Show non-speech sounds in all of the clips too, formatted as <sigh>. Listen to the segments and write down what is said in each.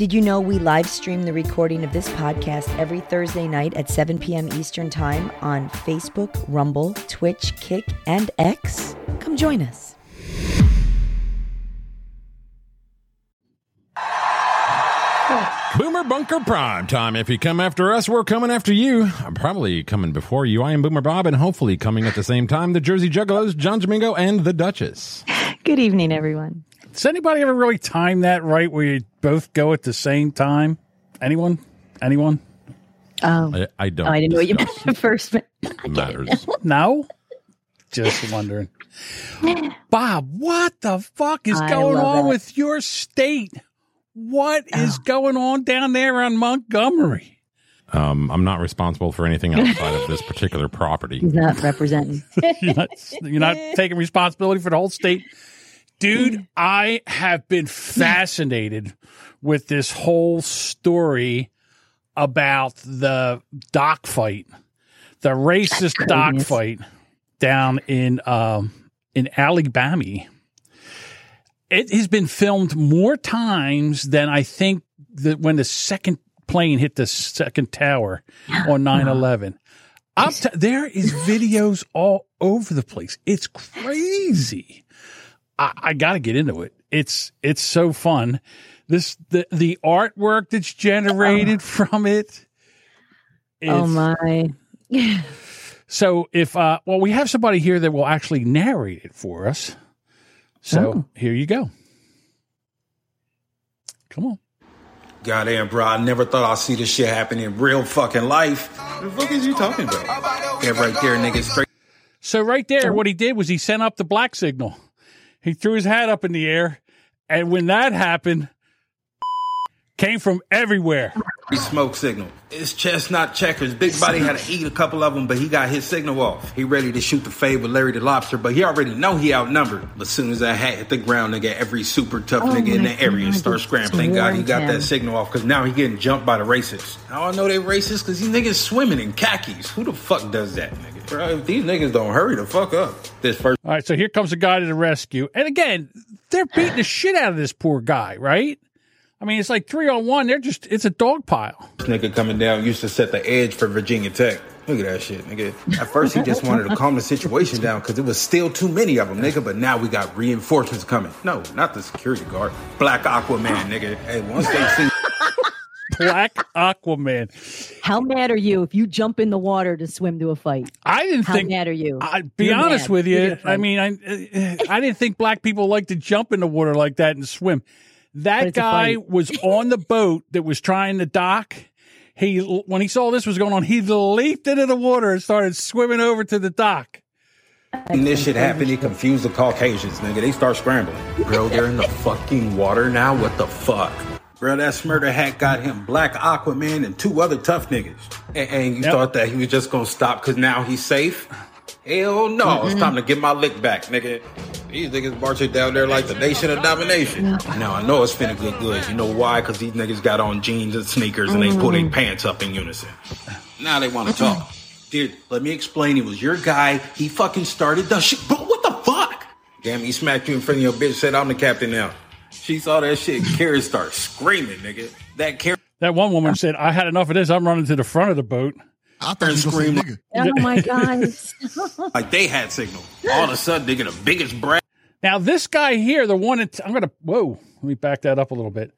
Did you know we live stream the recording of this podcast every Thursday night at 7 p.m. Eastern Time on Facebook, Rumble, Twitch, Kick, and X? Come join us. Boomer Bunker Prime Time. If you come after us, we're coming after you. I'm probably coming before you. I am Boomer Bob, and hopefully coming at the same time, the Jersey Juggalos, John Jamingo, and the Duchess. Good evening, everyone. Does anybody ever really time that right where you both go at the same time? Anyone? Anyone? Oh, I, I don't. oh I didn't know what you discuss meant at <laughs> first. But Matters. <laughs> No? Just wondering. <sighs> Bob, what the fuck is I going on that. with your state? What is Oh. going on down there on Montgomery? Um, I'm not responsible for anything outside of this particular property. <laughs> he's not representing. You're not, you're not taking responsibility for the whole state. Dude, I have been <laughs> fascinated with this whole story about the dock fight, the racist dock fight down in um, in Alabama. It has been filmed more times than I think that when the second plane hit the second tower <laughs> on 9-11. I'm t- there is <laughs> videos all over the place. It's crazy. I, I got to get into it. It's it's so fun. This the the artwork that's generated <laughs> from it. oh is- my! <laughs> So if uh well we have somebody here that will actually narrate it for us. So Oh. here you go. Come on. Goddamn, bro, I never thought I'd see this shit happen in real fucking life. What the fuck is you talking about? Yeah, right there, nigga, straight So right there, what he did was he sent up the black signal. He threw his hat up in the air, and when that happened, came from everywhere. smoke signal. It's chestnut checkers. Big body had to eat a couple of them, but he got his signal off. He ready to shoot the fade with Larry the Lobster, but he already know he outnumbered. But as soon as that hat hit the ground, nigga, every super tough Oh nigga in the area God, start scrambling. Thank God he got him. that signal off, because now he getting jumped by the racists. How I know they racist? Because these niggas swimming in khakis. Who the fuck does that, nigga? Bro, if these niggas don't hurry the fuck up. This first All right, so here comes a guy to the rescue. And again, they're beating the shit out of this poor guy, right? I mean, it's like three on one. They're just, it's a dog pile. This nigga coming down used to set the edge for Virginia Tech. Look at that shit, nigga. At first, he just wanted to calm the situation down because it was still too many of them, nigga. But now we got reinforcements coming. No, not the security guard. Black Aquaman, nigga. Hey, once they see Black Aquaman. How mad are you if you jump in the water to swim to a fight? I didn't How think. How mad are you? I'd be You're honest mad. with You're you. gonna fight. I mean, I I didn't think black people like to jump in the water like that and swim. That guy was on the boat that was trying to dock. He when he saw this was going on, he leaped into the water and started swimming over to the dock. And this shit happen, he confused the Caucasians, nigga. They start scrambling. Bro, they're in the fucking water now. What the fuck? Bro, that smurder hat got him Black Aquaman and two other tough niggas. And, and you Yep. thought that he was just gonna stop because now he's safe? Hell no, it's time to get my lick back, nigga. These niggas marching down there like the nation of domination. Now I know it's finna get good. Good. You know why? Because these niggas got on jeans and sneakers and they pull their mm-hmm. pants up in unison. Now they want to talk. Mm-hmm. Dude, let me explain. It was your guy. He fucking started the shit. Bro, what the fuck? Damn, he smacked you in front of your bitch, said, I'm the captain now. She saw that shit. Karen start screaming, nigga. That Karen That one woman said, "I had enough of this. I'm running to the front of the boat." I thought you was going to Scream. nigga. Oh my <laughs> god! <laughs> like they had signal. All of a sudden, they get the biggest brat. Now this guy here, the one that I'm gonna whoa, let me back that up a little bit.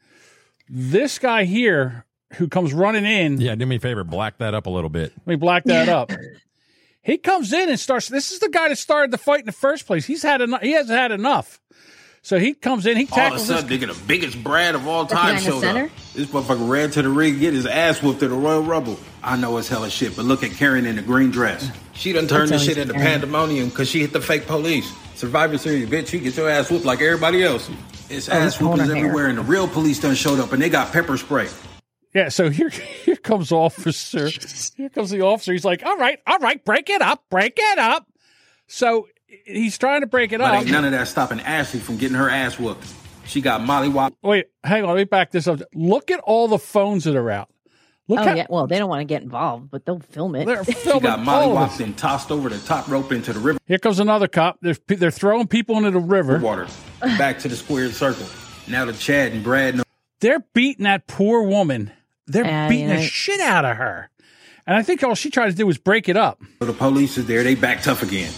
This guy here who comes running in, Yeah, do me a favor, black that up a little bit. let me black that up. He comes in and starts. This is the guy that started the fight in the first place. He's had enough. He has had enough. So he comes in. He tackles. All of a tackles this sudden, they get the biggest Brad of all time the showed center? up. This motherfucker ran to the ring, get his ass whooped in the Royal Rumble. I know it's hella shit, but look at Karen in the green dress. She done turned this shit into Karen. pandemonium because she hit the fake police. Survivor Series, bitch, you get your ass whooped like everybody else. It's Oh, ass hold whoopers on everywhere, and the real police done showed up, and they got pepper spray. Yeah, so here <laughs> here comes officer. Here comes the officer. He's like, "All right, all right, break it up, break it up." So he's trying to break it But up. ain't none of that stopping Ashley from getting her ass whooped. She got Molly Wop. Wait, hang on. Let me back this up. Look at all the phones that are out. Look oh how yeah. Well, they don't want to get involved, but they'll film it. they're <laughs> She filming got Molly all of Wops this. and tossed over the top rope into the river Here comes another cop. They're they're throwing people into the river. water. Back to the squared circle. Now to Chad and Brad know they're beating that poor woman. They're Yeah, beating you the shit out of her. And I think all she tried to do was break it up. So the police is there. They back tough again.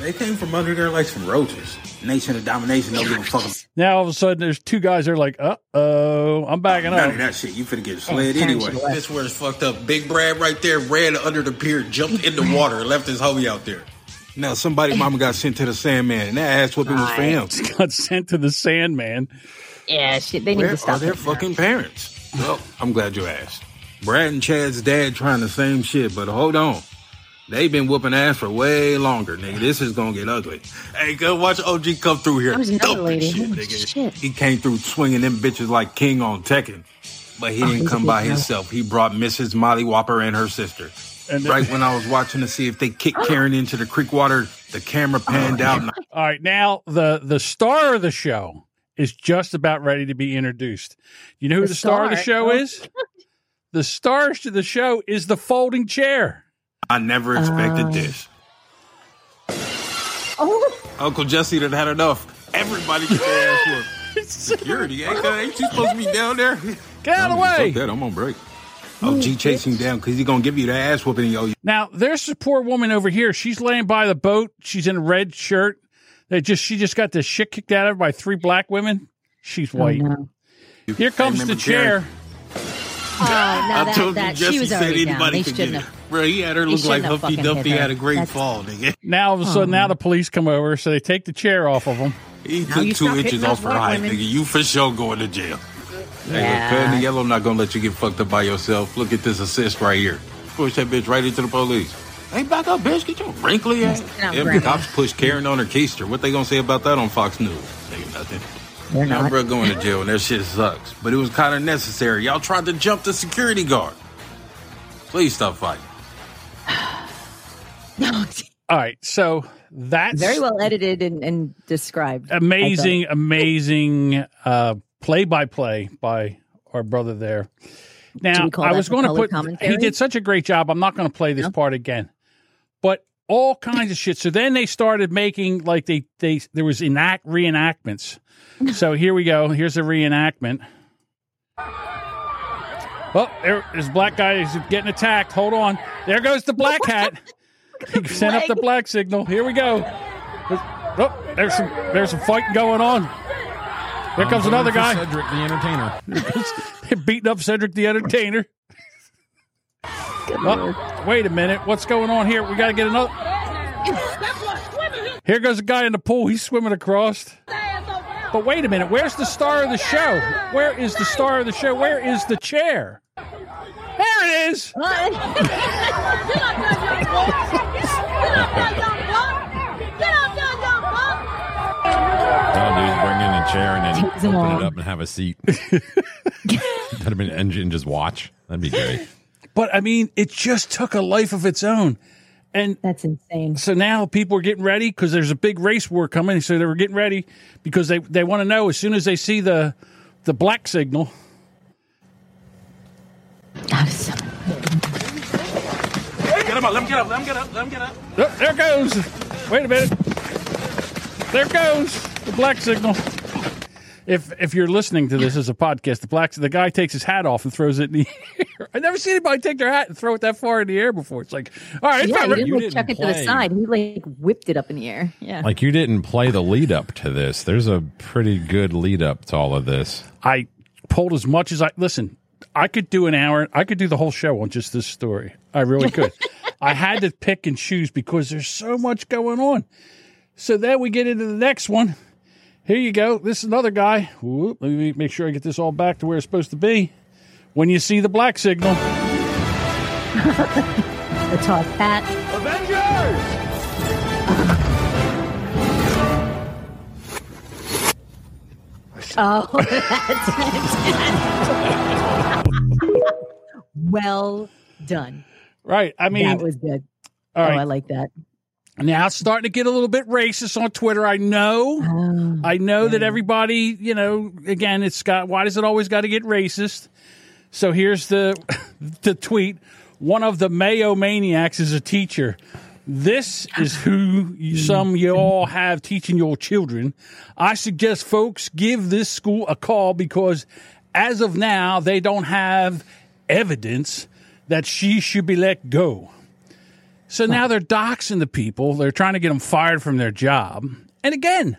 They came from under there like some roaches. Nation of domination. Don't give a fuck. Now all of a sudden there's two guys that are like, uh oh, I'm backing None up. of that shit. You finna get slid turn anyway. to the left. This where it's fucked up. Big Brad right there ran under the pier, jumped in the water, and left his homie out there. Now somebody mama got sent to the Sandman, and that ass whooping was for him. <laughs> Got sent to the Sandman. Yeah, shit. They need Where to are stop their it. fucking parents? Well, I'm glad you asked. Brad and Chad's dad trying the same shit, but hold on. They've been whooping ass for way longer, nigga. This is gonna get ugly. Hey, go watch OG come through here. That was another lady. Shit, Holy nigga. shit. He came through swinging them bitches like King on Tekken. But he Oh, didn't come big by guy. himself. He brought Mrs. Molly Whopper and her sister. And right when I was watching to see if they kicked <gasps> Karen into the creek water, the camera oh, panned out. And <laughs> All right, now the the star of the show is just about ready to be introduced. You know who the, The star, of the show Oh. is? <laughs> The star of the show is the folding chair. I never expected Oh. this. Oh, Uncle Jesse done had enough. Everybody get their ass whooped. <laughs> Security, ain't, ain't you supposed to be down there? <laughs> Get out of the way. Fuck that, I'm on break. Oh, G chasing down because he's gonna give you the ass whooping. Yo, Now there's a poor woman over here. She's laying by the boat. She's in a red shirt. They just she just got the shit kicked out of her by three black women. She's oh, white. no. Here comes the remember chair. <laughs> Oh, now I that, told that, you Jesse she was said already down. anybody They could get shouldn't it. Bro, he had her look like shouldn't have Humpty Dumpty had a great That's- fall, nigga. Now all of a sudden, oh. now the police come over, so they take the chair off of him. He Now took two inches off those her height, nigga. You for sure going to jail. Hey, look, Yeah. Cutting the yellow not gonna let you get fucked up by yourself. Look at this assist right here. Push that bitch right into the police. Hey, back up, bitch. Get your wrinkly ass. Sit down, Them cops pushed Karen on her keister. What they gonna say about that on Fox News? Ain't nothing. They're Now, not. bro, going to jail and that shit sucks. But it was kind of necessary. Y'all tried to jump the security guard. Please stop fighting. <sighs> All right, so that's Very well edited and, and described. Amazing, amazing uh, play-by-play by our brother there. Now, I was going to color put. He did such a great job. I'm not going to play this No? part again, but all kinds of shit. So then they started making like they they there was enact reenactments. So here we go. Here's a reenactment. Oh, there, there's a black guy is getting attacked. Hold on. There goes the black hat. He <laughs> sent up the black signal. Here we go. There's, oh, there's some there's some fighting going on. There comes I'm another guy. Cedric the Entertainer. They're <laughs> beating up Cedric the Entertainer. Oh, wait a minute. What's going on here? We got to get another. Here goes a guy in the pool. He's swimming across. But wait a minute. Where's the star of the show? Where is the star of the show? Where is the chair? There it is. <laughs> Oh, dude, bring in a chair and then Takes them open all. it up and have a seat. <laughs> That'd have been engine. Just watch. That'd be great. But I mean, it just took a life of its own. And That's insane. so now people are getting ready because there's a big race war coming. So they were getting ready because they, they want to know as soon as they see the the black signal. God, it's so- Get him up. Let him get up. Let him get up. Let him get up. Oh, there it goes. Wait a minute. There it goes. The black signal. If if you're listening to this as a podcast, the black the guy takes his hat off and throws it in the air. <laughs> I never seen anybody take their hat and throw it that far in the air before. It's like, all right, it's yeah, not he right. didn't you like didn't chuck it to the side. He like whipped it up in the air. Yeah. Like you didn't play the lead up to this. There's a pretty good lead up to all of this. I pulled as much as I listen. I could do an hour. I could do the whole show on just this story. I really could. <laughs> I had to pick and choose because there's so much going on. So then we get into the next one. Here you go. This is another guy. Whoop, let me make sure I get this all back to where it's supposed to be. When you see the black signal, The top hat. Avengers. Oh, <laughs> that's <laughs> well done. right? I mean, that was good. all oh. I like that. Now it's starting to get a little bit racist on Twitter. I know. Oh, I know that everybody, you know, again, it's got why does it always got to get racist? So here's the <laughs> the tweet. One of the Mayo maniacs is a teacher. This is who you, some you all have teaching your children. I suggest folks give this school a call because as of now, they don't have evidence that she should be let go. So now they're doxing the people. They're trying to get them fired from their job. And again,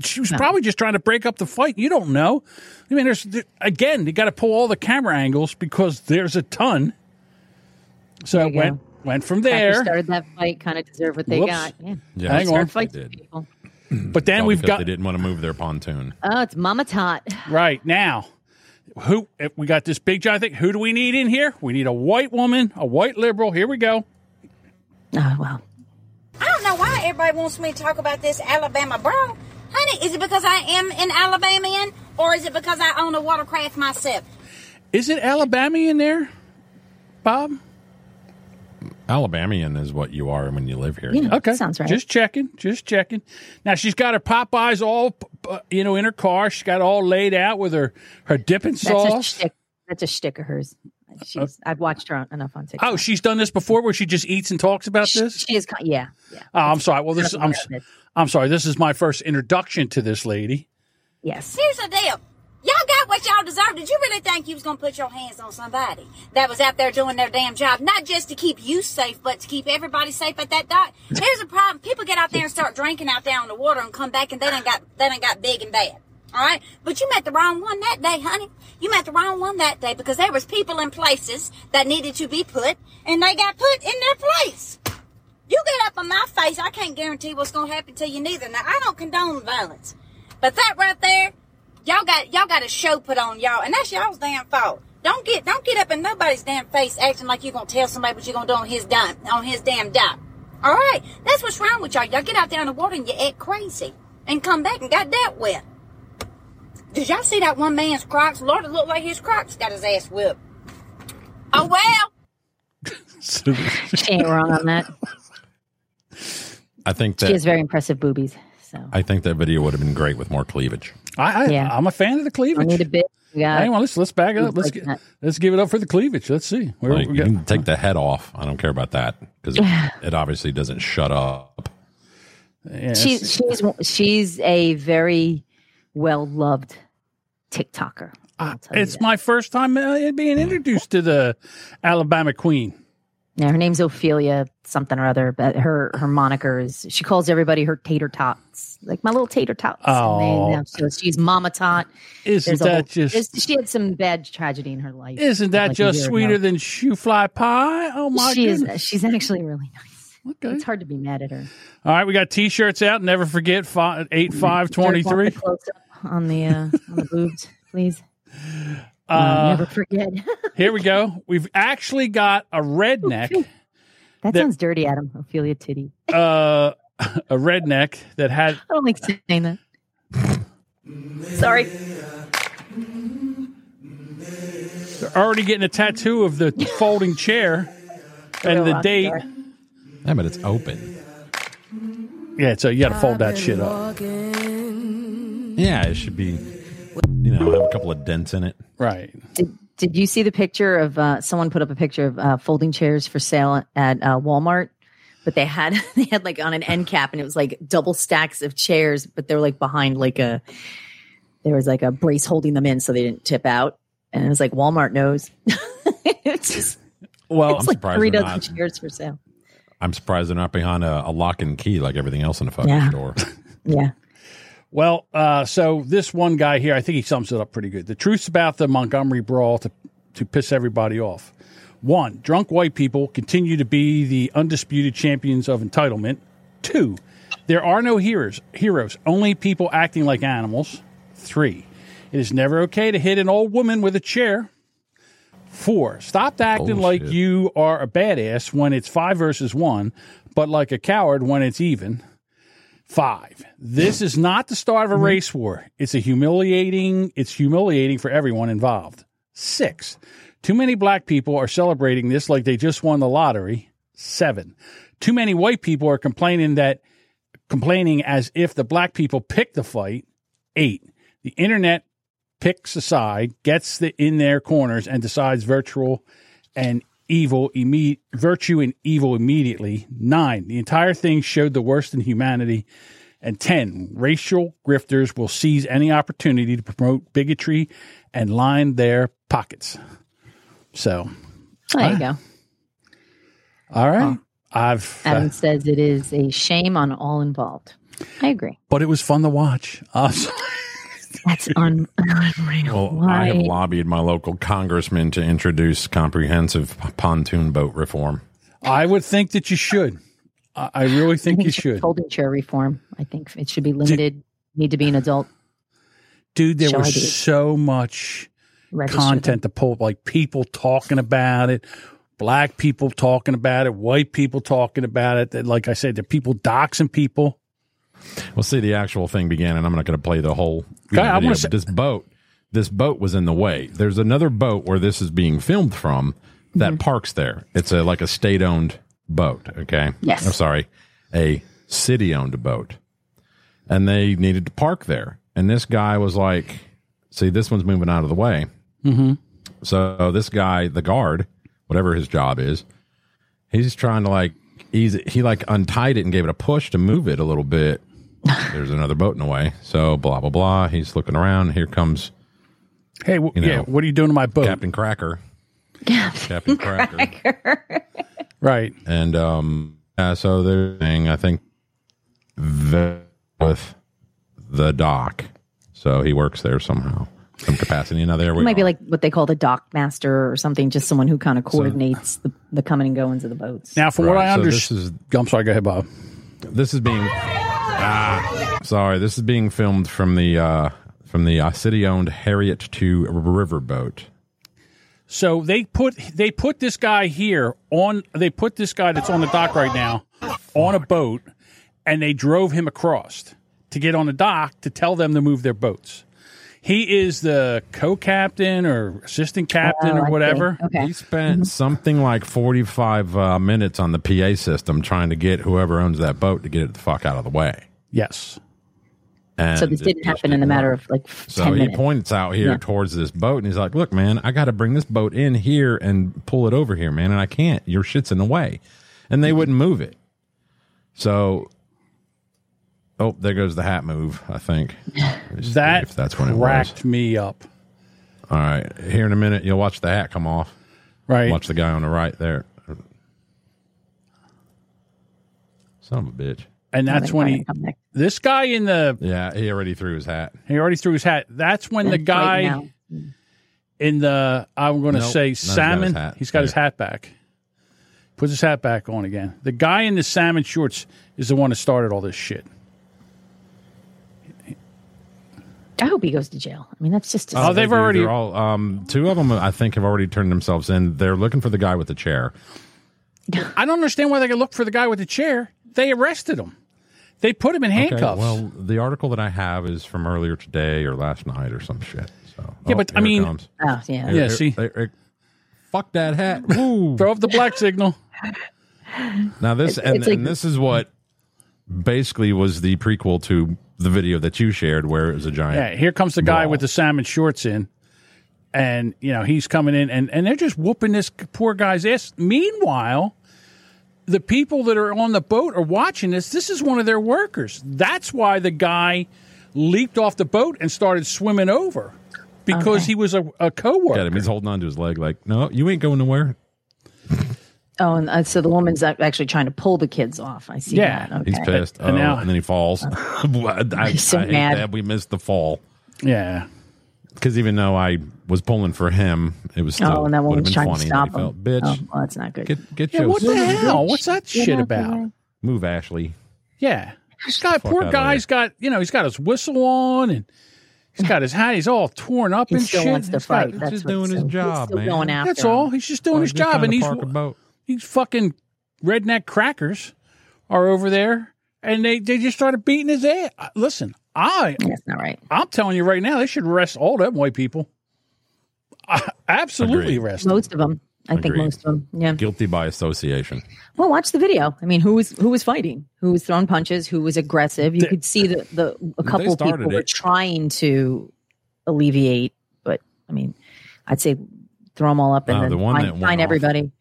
she was probably just trying to break up the fight. You don't know. I mean, there's there- again, you got to pull all the camera angles because there's a ton. So There it went go. went from Whoever there. started that fight kind of deserve what they Whoops. got. Yeah. Yeah, Hang on. fights They did. People. <clears throat> But then we've got they didn't want to move their pontoon. Oh, it's Mama Tot. right now. Who if we got this big giant thing? Who do we need in here? We need a white woman, a white liberal. Here we go. Oh, well. I don't know why everybody wants me to talk about this Alabama bro. Honey, is it because I am an Alabamian or is it because I own a watercraft myself? Is it Alabama in there, Bob? Alabamian is what you are when you live here. Yeah. Okay, Sounds right. Just checking, just checking. Now she's got her Popeyes all, p- p- you know, in her car. She's got it all laid out with her her dipping That's a sauce. shtick. That's a shtick of hers. She's, uh, I've watched her on, enough on oh, TikTok. Oh, she's done this before, where she just eats and talks about she, this. she is. ki- Yeah, yeah. Oh, I'm sorry. Well, this I'm, I'm sorry. This is my first introduction to this lady. Yes. Here's the deal. Y'all got what y'all deserve. Did you really think you was gonna put your hands on somebody that was out there doing their damn job, not just to keep you safe, but to keep everybody safe at that dock? Here's the problem: people get out there and start drinking out there on the water and come back and they done got they done got big and bad. All right, but you met the wrong one that day, honey. You met the wrong one that day because there was people in places that needed to be put, and they got put in their place. You get up on my face, I can't guarantee what's gonna happen to you neither. Now I don't condone violence, but that right there, y'all got y'all got a show put on y'all, and that's y'all's damn fault. Don't get don't get up in nobody's damn face acting like you're gonna tell somebody what you're gonna do on his dime on his damn dime. All right, that's what's wrong with y'all. Y'all get out there in the water and you act crazy, and come back and got that wet. Did y'all see that one man's Crocs? Lord, it looked like his Crocs got his ass whipped. Oh well. <laughs> She ain't wrong on that. I think She has very impressive boobies. So I think that video would have been great with more cleavage. I, I Yeah. I'm a fan of the cleavage. I cleavage. need a bit. We got Hang on, let's let's back it up. Let's Like get, let's give it up for the cleavage. Let's see. Where Like, we you can take the head off. I don't care about that because it, <laughs> it obviously doesn't shut up. yeah, She, she's she's a very well loved TikToker. You it's my first time uh, being introduced to the Alabama Queen. Now her name's Ophelia something or other, but her her moniker is she calls everybody her tater tots, like my little tater tots. And Oh. they- so she's Mama Tot. Isn't There's that whole- just she had some bad tragedy in her life. isn't that like just sweeter ago. than shoofly pie? Oh my she is goodness! she's actually really nice. Okay. It's hard to be mad at her. All right, we got t-shirts out. Never forget five, eight five twenty three. The close-up on the uh, on the <laughs> boobs, please. Uh, Uh, never forget. <laughs> here we go. We've actually got a redneck, that there- sounds dirty, Adam. Ophelia Titty. uh, <laughs> a redneck that had I don't like saying that. Sorry. They're already getting a tattoo of the folding chair and the date. star. Yeah, but it's open. Yeah, so you got to fold that shit up. Yeah, it should be. You know, have a couple of dents in it. Right. Did, did you see the picture of uh, someone put up a picture of uh, folding chairs for sale at uh, Walmart? But they had <laughs> they had like on an end cap, and it was like double stacks of chairs, but they were like behind like a there was like a brace holding them in so they didn't tip out, and it was like Walmart knows. <laughs> it's just Well, it's like surprised three dozen not. chairs for sale. I'm surprised they're not behind a, a lock and key like everything else in the fucking Yeah. store. <laughs> Yeah, Well, uh, so this one guy here, I think he sums it up pretty good. The truth's about the Montgomery brawl to to piss everybody off. One, drunk white people continue to be the undisputed champions of entitlement. Two, there are no heroes, heroes, only people acting like animals. Three, it is never okay to hit an old woman with a chair. Four, stop acting like you are a badass when it's five versus one, but like a coward when it's even. Five. This is not the start of a mm-hmm. race war. It's a humiliating. It's humiliating for everyone involved. Six. Too many black people are celebrating this like they just won the lottery. Seven. Too many white people are complaining that complaining as if the black people picked the fight. Eight. The internet picks a side, gets the, in their corners, and decides virtual and evil imme- virtue and evil immediately. Nine. The entire thing showed the worst in humanity. And 10, racial grifters will seize any opportunity to promote bigotry and line their pockets. So, There you go. all right. I've, uh, Adam says it is a shame on all involved. I agree. but it was fun to watch. Uh, <laughs> That's un- unreal. Well, I have lobbied my local congressman to introduce comprehensive pontoon boat reform. I would think that you should. I, I really I think think you should be folding chair reform. I think it should be limited. Need to be an adult. Dude, there Shall was do so much registered. content to pull, like people talking about it, black people talking about it, white people talking about it. That, like I said, there are people doxing people. We'll see, the actual thing began, and I'm not going to play the whole you Okay, know, video, wanna say- but this boat, this boat was in the way. There's another boat where this is being filmed from that Mm-hmm. parks there. It's a like a state-owned boat. Okay. Yes. I'm sorry, a city-owned boat, and they needed to park there. And this guy was like, "See, this one's moving out of the way." Mm-hmm. So this guy, the guard, whatever his job is, he's trying to like ease it. He like untied it and gave it a push to move it a little bit. <laughs> There's another boat in the way. So blah blah blah. He's looking around. Here comes Hey, w- You know, yeah, what are you doing to my boat? Captain Cracker. Yeah. Captain Cracker. <laughs> Right. And um yeah, so they're saying I think the with the dock. So he works there somehow. Some capacity. Now there we It might be like what they call the dock master or something, just someone who kind of coordinates the, the coming and goings of the boats. Now, from what I so this understand, is I'm sorry. Go ahead, Bob. this is being ah sorry this is being filmed from the uh from the uh, city owned Harriott II riverboat So they put they put this guy here on. They put this guy that's on the dock right now on a boat, and they drove him across to get on the dock to tell them to move their boats. He is the co-captain or assistant captain Oh, or see. whatever. Okay. he spent something like 45 uh, minutes on the pa system trying to get whoever owns that boat to get it the fuck out of the way Yes. And So this didn't just happen in a matter work. of like so 10 he points out here Yeah. towards this boat and he's like look man i got to bring this boat in here and pull it over here man and i can't. Your shit's in the way. And they wouldn't move it. So oh there goes the hat move i think. Let's That if that's when it was. me up. all right here in a minute you'll watch the hat come off. Right. watch the guy on the right there. Son of a bitch and that's when he this guy in the yeah he already threw his hat he already threw his hat. That's when the guy in the I'm going to Nope. say No, he's got his salmon. hat. He's got his hat back. Puts his hat back on again. The guy in the salmon shorts is the one that started all this shit. I hope he goes to jail. I mean, that's just. Oh, they've They already- They're all um, two of them. I think have already turned themselves in. They're looking for the guy with the chair. I don't understand why they could look for the guy with the chair. They arrested him. They put him in handcuffs. well, the article that I have is from earlier today or last night or some shit. So Yeah, oh, but, I mean- oh, yeah. Yeah, Here- see? here- here- fuck that hat. <laughs> Woo. Throw up the black signal. now this and, it's like- and this is what basically was the prequel to the video that you shared, where it was a giant. Yeah, here comes the guy Brawl. with the salmon shorts in, and you know he's coming in, and and they're just whooping this poor guy's ass. Meanwhile, the people that are on the boat are watching this. This is one of their workers. That's why the guy leaped off the boat and started swimming over because Okay. he was a, a coworker. Got him. He's holding on to his leg, like, no, you ain't going nowhere. Oh, and uh, so the woman's actually trying to pull the kids off. I see Yeah, that. Okay. He's pissed. And oh, now- and then he falls. <laughs> I, I, He's so I hate mad. that we missed the fall. Yeah, Because even though I was pulling for him, it was still Oh, and that would have woman's been trying to funny. stop him. felt, Bitch, Oh, well, that's not good. get get yeah. your What the hell? What's that shit about? move, Ashley. Yeah, this guy, fuck poor outta guy's got you know he's got his whistle on and. He's got his hat. He's all torn up He and still shit. wants to He's got- fight. That's just what's doing his job, he's still man. Going after That's him. all. He's just doing his Just job, and he's these park a boat. these fucking redneck crackers are over there, and they they just started beating his ass. Uh, Listen, I That's not right. I'm telling you right now, they should arrest all them white people. Absolutely Agreed. arrest them. Most of them. I think most of them. Yeah. Guilty by association. Well, watch the video. I mean, who was who was fighting? Who was throwing punches? Who was aggressive? You The- could see the the a couple of started people were trying to alleviate, but I mean, I'd say throw them all up and Uh, then the one that find, went find off- everybody.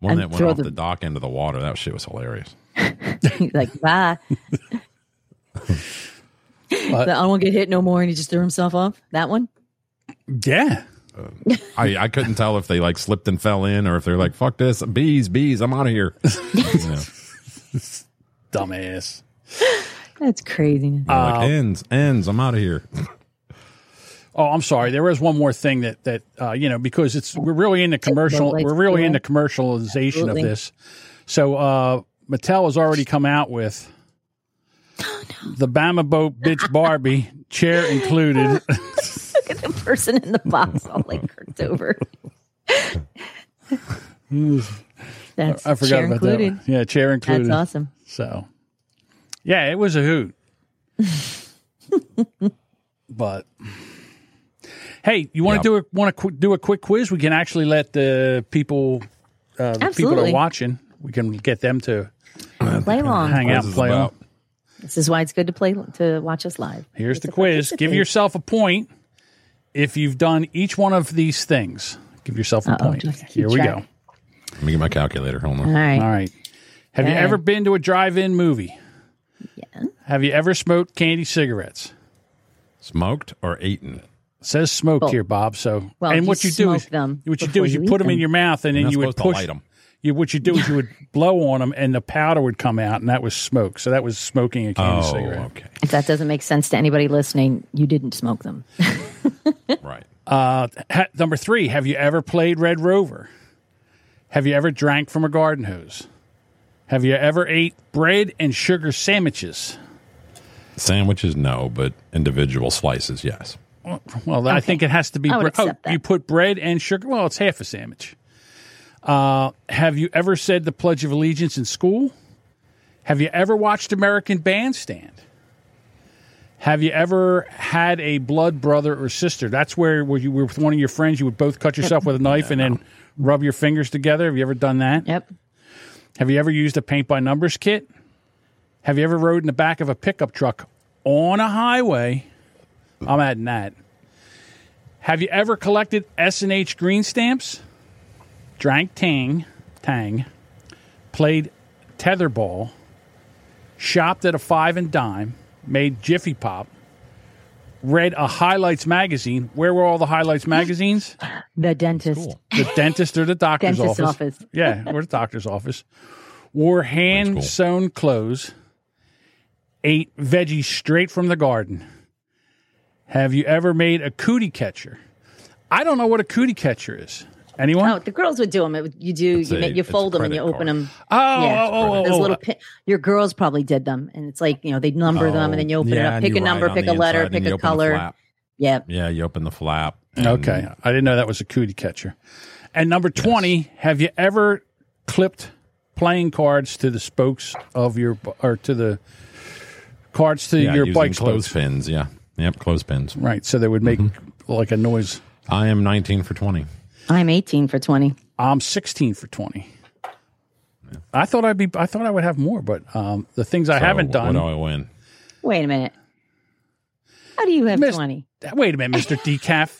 One that went off the- the dock into the water. That shit was hilarious. <laughs> like bye. <laughs> The, I won't get hit no more, and he just threw himself off. That one. Yeah. I, I couldn't tell if they like slipped and fell in or if they're like, fuck this, bees, bees, I'm out of here. You know, <laughs> Dumbass. That's crazy. they're like, ends, ends, I'm out of here. Oh, I'm sorry. There was one more thing that that uh, you know because it's we're really into commercial. Lights We're really Blu-ray. into commercialization Absolutely. of this. So uh, Mattel has already come out with Oh, the Bama Boat Bitch Barbie chair included. <laughs> Look at the person in the box all like crooked over. That's I forgot chair about included. that. One. Yeah, chair included. That's awesome. So, yeah, it was a hoot. <laughs> but hey, you want Yep. to do a want to qu- do a quick quiz? We can actually let the people, uh, the people that are watching, we can get them to Play along. hang out and play. about- along. This is why it's good to play to watch us live. Here's the quiz. Give yourself a point if you've done each one of these things. Give yourself a Uh-oh, point. Here we track. go. Let me get my calculator. Hold on. right. All right. Have you ever been to a drive-in movie? Yeah. Have you ever smoked candy cigarettes? Smoked or eaten? It says smoked Both. here, Bob. So, Well, and you what you do is them what you do is you, you put eat them in your mouth, and then You're not you would push. to light them. You what you do is you would <laughs> blow on them, and the powder would come out, and that was smoke. So that was smoking a candy Oh, cigarette. okay. If that doesn't make sense to anybody listening, you didn't smoke them. <laughs> Right. Uh, ha- number three, have you ever played Red Rover? Have you ever drank from a garden hose? Have you ever ate bread and sugar sandwiches? Sandwiches, no, but individual slices, yes. Well, I think it has to be. I bre- oh, accept that. you put bread and sugar. Well, it's half a sandwich. Uh, have you ever said the Pledge of Allegiance in school? Have you ever watched American Bandstand? Have you ever had a blood brother or sister? That's where, where you were with one of your friends. You would both cut yourself with a <laughs> knife and then rub your fingers together. Have you ever done that? Yep. Have you ever used a paint by numbers kit? Have you ever rode in the back of a pickup truck on a highway? I'm adding that. Have you ever collected S and H green stamps? Drank Tang, Tang, played tetherball, shopped at a five and dime, made Jiffy Pop, read a highlights magazine. Where were all the highlights magazines? The dentist. the dentist or the <laughs> doctor's Dentist's office. office. Yeah, or the doctor's office. Wore hand sewn clothes. Ate veggies straight from the garden. Have you ever made a cootie catcher? I don't know what a cootie catcher is. Anyone? Oh, the girls would do them. It, you do. It's you a- make, you fold them and you credit open card. them. Oh, Yeah. oh, oh, oh, Those oh. little pin, your girls probably did them, and it's like you know they number them and then you open it up, pick a number, pick a letter, pick a color. flap. Yep. Yeah, you open the flap. and- Okay, I didn't know that was a cootie catcher. And number twenty, have you ever clipped playing cards to the spokes of your or to the cards to Yeah, your bike spokes? clothespins. Yeah. Yep, clothespins. Right, so they would make Mm-hmm. like a noise. I am 19 for 20. I'm 18 for 20. I'm 16 for 20. I thought I'd be. I thought I would have more, but um, the things I So haven't done. What do I win? Wait a minute. How do you have Miss- 20? Wait a minute, Mister Decaf.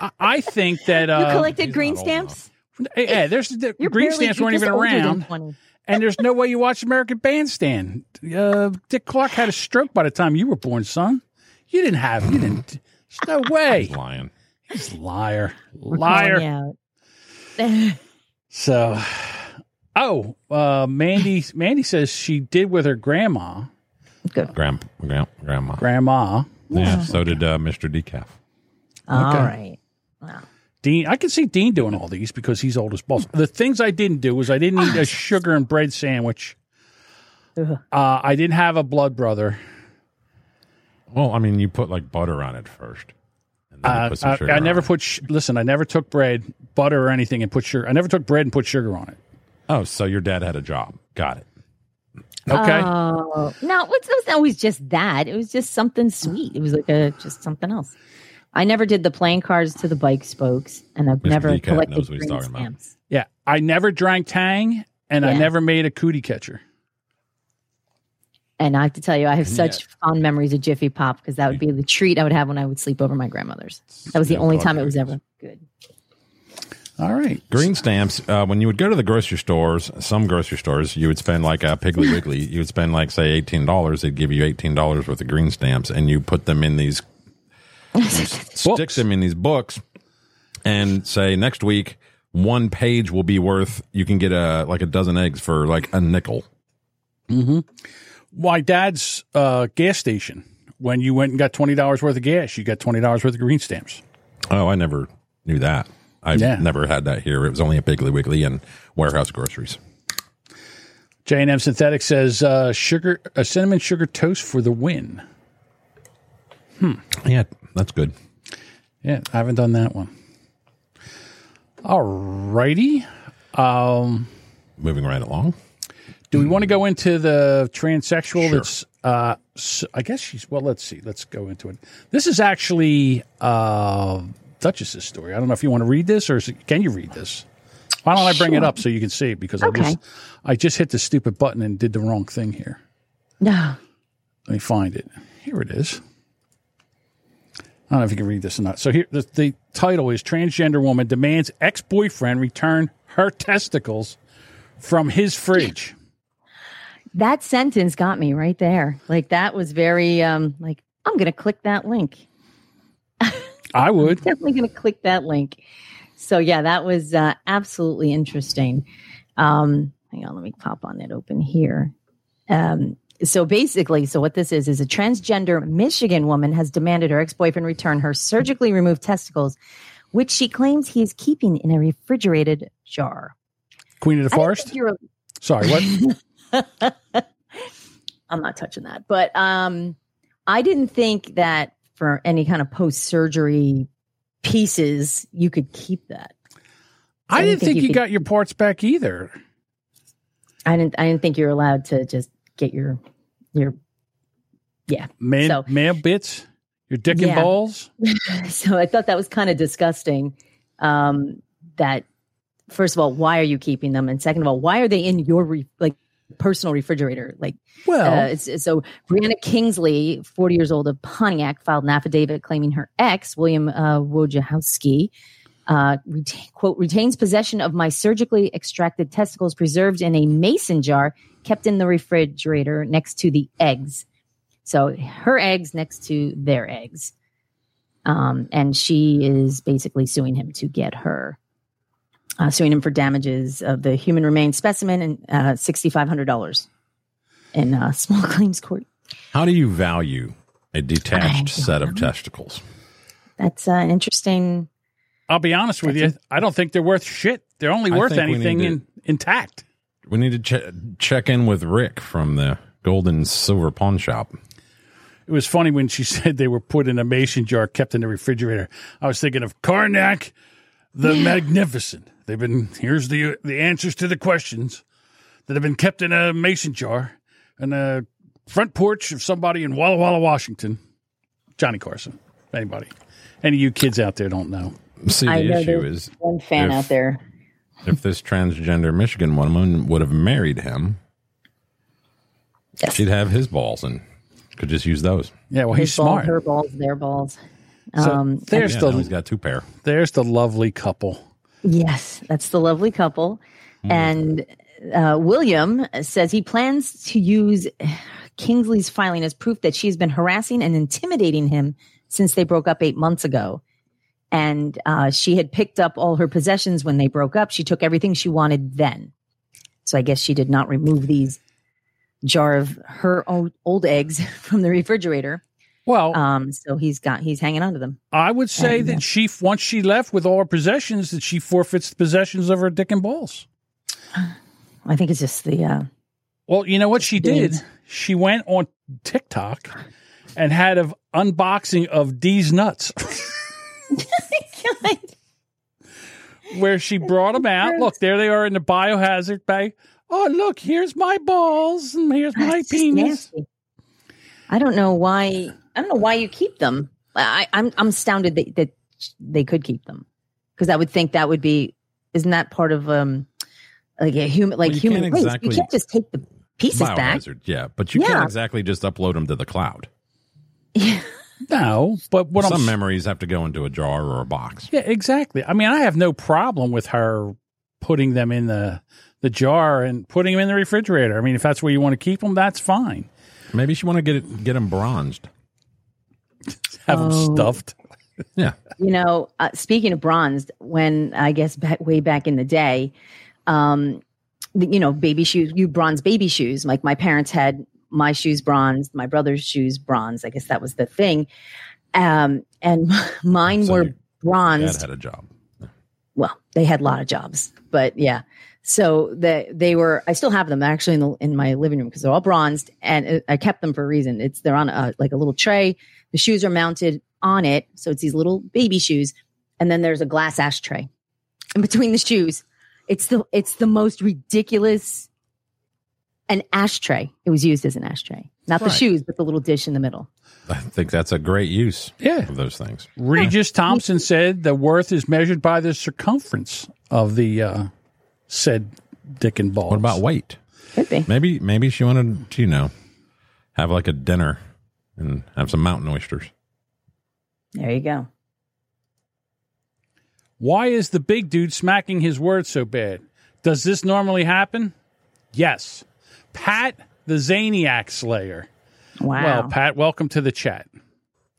I, I think that You uh, collected green stamps? hey, hey, there's the You're green barely- stamps weren't even around, and there's no way you watched American Bandstand. Uh, Dick Clark had a stroke by the time you were born, son. You didn't have. You didn't. There's no way. He's lying. He's liar, We're liar. calling. So, oh, uh, Mandy. <laughs> Mandy says she did with her grandma. Good. Grand, grand, grandma. Grandma. Yeah, so did uh, Mr. Decaf. All Okay. right. Wow. Dean, I can see Dean doing all these because he's old as balls. The things I didn't do was I didn't eat a <laughs> sugar and bread sandwich. Uh, I didn't have a blood brother. Well, I mean, you put like butter on it first. And then you Uh, I, I never put. Sh- listen, I never took bread, butter, or anything and put sugar. I never took bread and put sugar on it. Oh, so your dad had a job. Got it. Okay. Oh, no, it wasn't always just that. It was just something sweet. It was like a just something else. I never did the playing cards to the bike spokes, and I've Mr. never Decaf collected knows what he's green talking about. stamps. yeah, I never drank Tang, and I Yeah. never made a cootie catcher. And I have to tell you, I have such fond memories of Jiffy Pop because that would be the treat I would have when I would sleep over my grandmother's. That was the Yeah, only blood time it was ever good. All right. Green stamps. Uh, when you would go to the grocery stores, some grocery stores, you would spend like a Piggly Wiggly. You would spend like say eighteen dollars. They'd give you eighteen dollars worth of green stamps, and you put them in these, <laughs> stick them in these books, and say next week one page will be worth. You can get a like a dozen eggs for like a nickel. Mm-hmm. My dad's uh, gas station. When you went and got twenty dollars worth of gas, you got twenty dollars worth of green stamps. Oh, I never knew that. I've Yeah. never had that here. It was only a Piggly Wiggly and warehouse groceries. J and M Synthetic says uh, sugar, a cinnamon sugar toast for the win. Hmm. Yeah, that's good. Yeah, I haven't done that one. All righty. Um, Moving right along. Do we want to go into the transsexual? Sure. That's, uh, s- I guess she's. Well, let's see. Let's go into it. This is actually uh, Duchess's story. I don't know if you want to read this or is it, can you read this? Why don't I bring it up so you can see it? Because I just I just hit the stupid button and did the wrong thing here. No. Let me find it. Here it is. I don't know if you can read this or not. So here, the, the title is "Transgender Woman Demands Ex-Boyfriend Return Her Testicles from His Fridge." That sentence got me right there. Like that was very um like I'm going to click that link. <laughs> I would. Definitely going to click that link. So yeah, that was uh, absolutely interesting. Um hang on, let me pop on it open here. Um so basically, so what this is is a transgender Michigan woman has demanded her ex-boyfriend return her surgically removed testicles, which she claims he is keeping in a refrigerated jar. Queen of the I Forest. Sorry, what? <laughs> <laughs> I'm not touching that. But um I didn't think that for any kind of post surgery pieces you could keep that. I didn't think, you could- got your parts back either. I didn't I didn't think you're allowed to just get your your yeah. Man, So- male bits, your dick and balls. <laughs> So I thought that was kind of disgusting. Um that first of all, why are you keeping them? And second of all, why are they in your re- like personal refrigerator? Like Well, Uh, so Brianna Kingsley, 40 years old of Pontiac, filed an affidavit claiming her ex, William uh, Wojciechowski, uh, retain, quote, retains possession of my surgically extracted testicles preserved in a mason jar kept in the refrigerator next to the eggs. So her eggs next to their eggs. Um, and she is basically suing him to get her, uh, suing him for damages of the human remains specimen and uh, $6,500 in uh, <laughs> small claims court. How do you value a detached set don't of testicles? That's uh, an interesting. I'll be honest with you. I don't think they're worth shit. They're only I worth think we anything need to- in, intact. We need to che- check in with Rick from the Gold and Silver Pawn Shop. It was funny when she <laughs> said they were put in a mason jar kept in the refrigerator. I was thinking of Karnak the Magnificent. They've been here's the the answers to the questions that have been kept in a mason jar in the front porch of somebody in Walla Walla, Washington. Johnny Carson. Anybody. Any of you kids out there don't know. See, I the know issue there's is one fan if- out there. if this transgender Michigan woman would have married him, Yes. she'd have his balls and could just use those. Yeah, well, His he's balls, smart. her balls, their balls. So Um, there's Yeah, the he's got two pair. there's the lovely couple. Yes, that's the lovely couple. And uh, William says he plans to use Kingsley's filing as proof that she's been harassing and intimidating him since they broke up eight months ago. And uh, she had picked up all her possessions when they broke up. She took everything she wanted then. So I guess she did not remove these jar of her old, old eggs <laughs> from the refrigerator. Well, Um, so he's got he's hanging on to them. I would say yeah. that she once she left with all her possessions, that she forfeits the possessions of her dick and balls. I think it's just the uh, Well, you know what she did? Dudes. She went on TikTok and had an unboxing of D's nuts, <laughs> where she brought them out. Look, there they are in the biohazard bag. Oh, look, here's my balls and here's my penis. nasty. I don't know why. I don't know why you keep them. I, I'm I'm astounded that, that they could keep them because I would think that would be isn't that part of um like a human like Well, human can't waste? exactly- You can't just take the pieces back. Yeah, but you Yeah. can't exactly just upload them to the cloud. <laughs> No, but what Some I'm memories have to go into a jar or a box. yeah, exactly. I mean, I have no problem with her putting them in the the jar and putting them in the refrigerator. I mean, if that's where you want to keep them, that's fine. Maybe she want to get it, get them bronzed. <laughs> Have them Oh. stuffed. <laughs> Yeah. You know, uh, speaking of bronzed, when I guess back, way back in the day, um, the- you know, baby shoes, you bronze baby shoes. Like my parents had my shoes bronzed, my brother's shoes bronzed. I guess that was the thing. Um, and <laughs> mine So were your Dad bronzed. had a job. well, they had a lot of jobs, but yeah. So the, they were, I still have them actually in the, in my living room because they're all bronzed and I kept them for a reason. It's, they're on a, like a little tray. The shoes are mounted on it. So it's these little baby shoes. And then there's a glass ashtray in between the shoes. It's the, it's the most ridiculous, an ashtray. It was used as an ashtray, not the shoes, but the little dish in the middle. I think that's a great use Yeah. of those things. Regis Thompson said the worth is measured by the circumference of the uh, said dick and balls. What about weight? Could be. Maybe maybe she wanted to, you know, have like a dinner and have some mountain oysters. There you go. Why is the big dude smacking his words so bad? Does this normally happen? Yes. Pat the Zaniac Slayer. Wow. Well, Pat, welcome to the chat.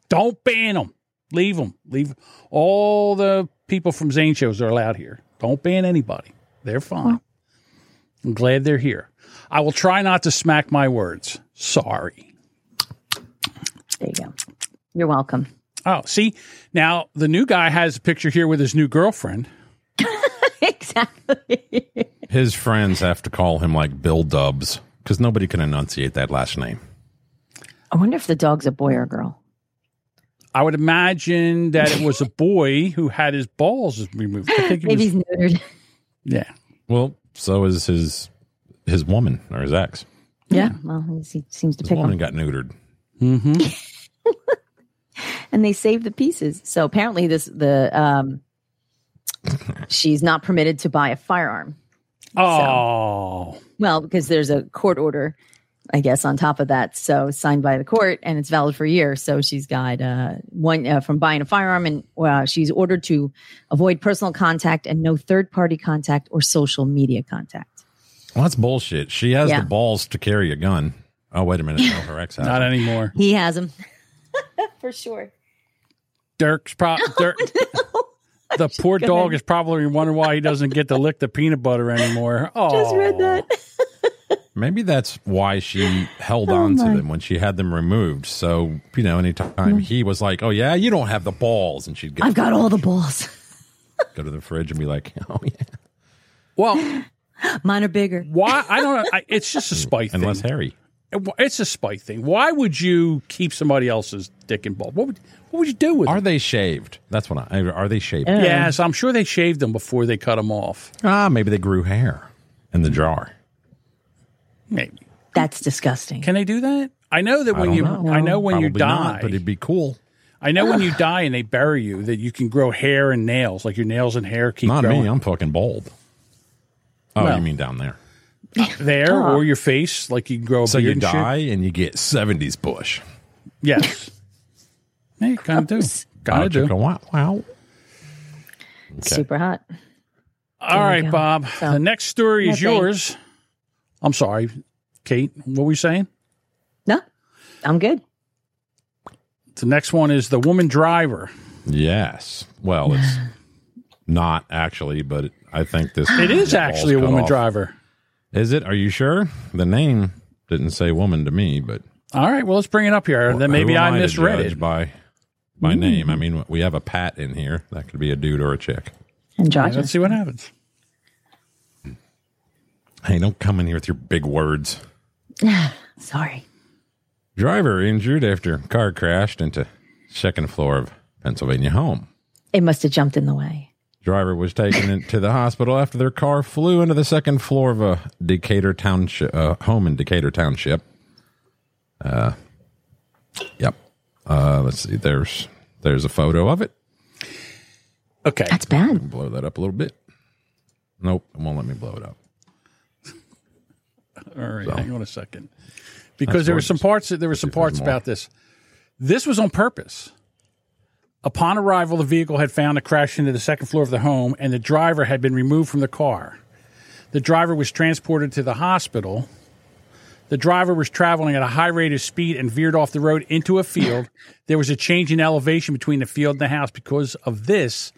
Don't ban them. Leave them. Leave all the people from Zane shows are allowed here. Don't ban anybody. They're fine. I'm glad they're here. I will try not to smack my words. Sorry. There you go. You're welcome. Oh, see, now the new guy has a picture here with his new girlfriend. <laughs> exactly. His friends have to call him like Bill Dubs because nobody can enunciate that last name. I wonder if the dog's a boy or a girl. I would imagine that it was a boy who had his balls removed. I think Maybe was, he's neutered. yeah. Well, so is his his woman or his ex. Yeah. Well, he seems to His pick woman them. got neutered. <laughs> And they save the pieces. So apparently, this the um, she's not permitted to buy a firearm. Oh, Well, because there's a court order, I guess, on top of that. So signed by the court, and it's valid for a year. So she's got uh, one uh, from buying a firearm, and uh, she's ordered to avoid personal contact and no third party contact or social media contact. Well, that's bullshit. She has Yeah. the balls to carry a gun. Oh, wait a minute. No, her ex <laughs> has. not it. anymore. He has them <laughs> for sure. Dirk's pro- <laughs> oh, Dirk. The poor Go dog is probably wondering why he doesn't get to lick the peanut butter anymore. Oh, Just read that. Maybe that's why she held Oh on to them when she had them removed. So, you know, anytime mm. he was like, oh, yeah, you don't have the balls. And she'd get, I've got all the balls. go to the fridge and be like, oh, yeah. Well, Mine are bigger. why? I don't know. I, it's just a spite And thing. less hairy. It's a spite thing. Why would you keep somebody else's dick and ball? What would what would you do with Are them? they shaved? That's what I, are they shaved? Yes, I'm sure they shaved them before they cut them off. Ah, maybe they grew hair in the jar. Maybe. That's disgusting. Can they do that? I know that when don't you know. I know when you die. not, but it'd be cool. I know when you die and they bury you that you can grow hair and nails, like your nails and hair keep Not growing me. I'm fucking bald. Oh, Well. you mean down there? <laughs> there, or your face, like you can grow a So beard you and shit. die and you get 70s bush. Yes. <laughs> yeah, you kind of do. Kind Wow, of do. chicka, wow, wow. Super hot. All right, go. Bob. So- the next story is No, thanks. yours. I'm sorry, Kate. What were you saying? No, I'm good. The next one is the woman driver. Yes. Well, it's <sighs> not actually, but I think this. It is actually a woman off. driver. Is it? Are you sure? The name didn't say woman to me, but All right, well, let's bring it up here. then who maybe am I to misread judge it. by by hmm. name. I mean, we have a Pat in here. That could be a dude or a chick. And All right, Josh. let's see what happens. Hey, don't come in here with your big words. <sighs> Sorry. Driver injured after car crashed into second floor of Pennsylvania home. It must have jumped in the way. Driver was taken into the hospital after their car flew into the second floor of a Decatur township uh, home in Decatur Township. Uh, yep. Uh, let's see. There's there's a photo of it. Okay. That's bad. Blow that up a little bit. Nope, it won't let me blow it up. All right, hang on a second. Because there were some gorgeous. parts there were some see if there's parts about this. This was on purpose. Upon arrival, the vehicle had found a crash into the second floor of the home, and the driver had been removed from the car. The driver was transported to the hospital. The driver was traveling at a high rate of speed and veered off the road into a field. there was a change in elevation between the field and the house. Because of this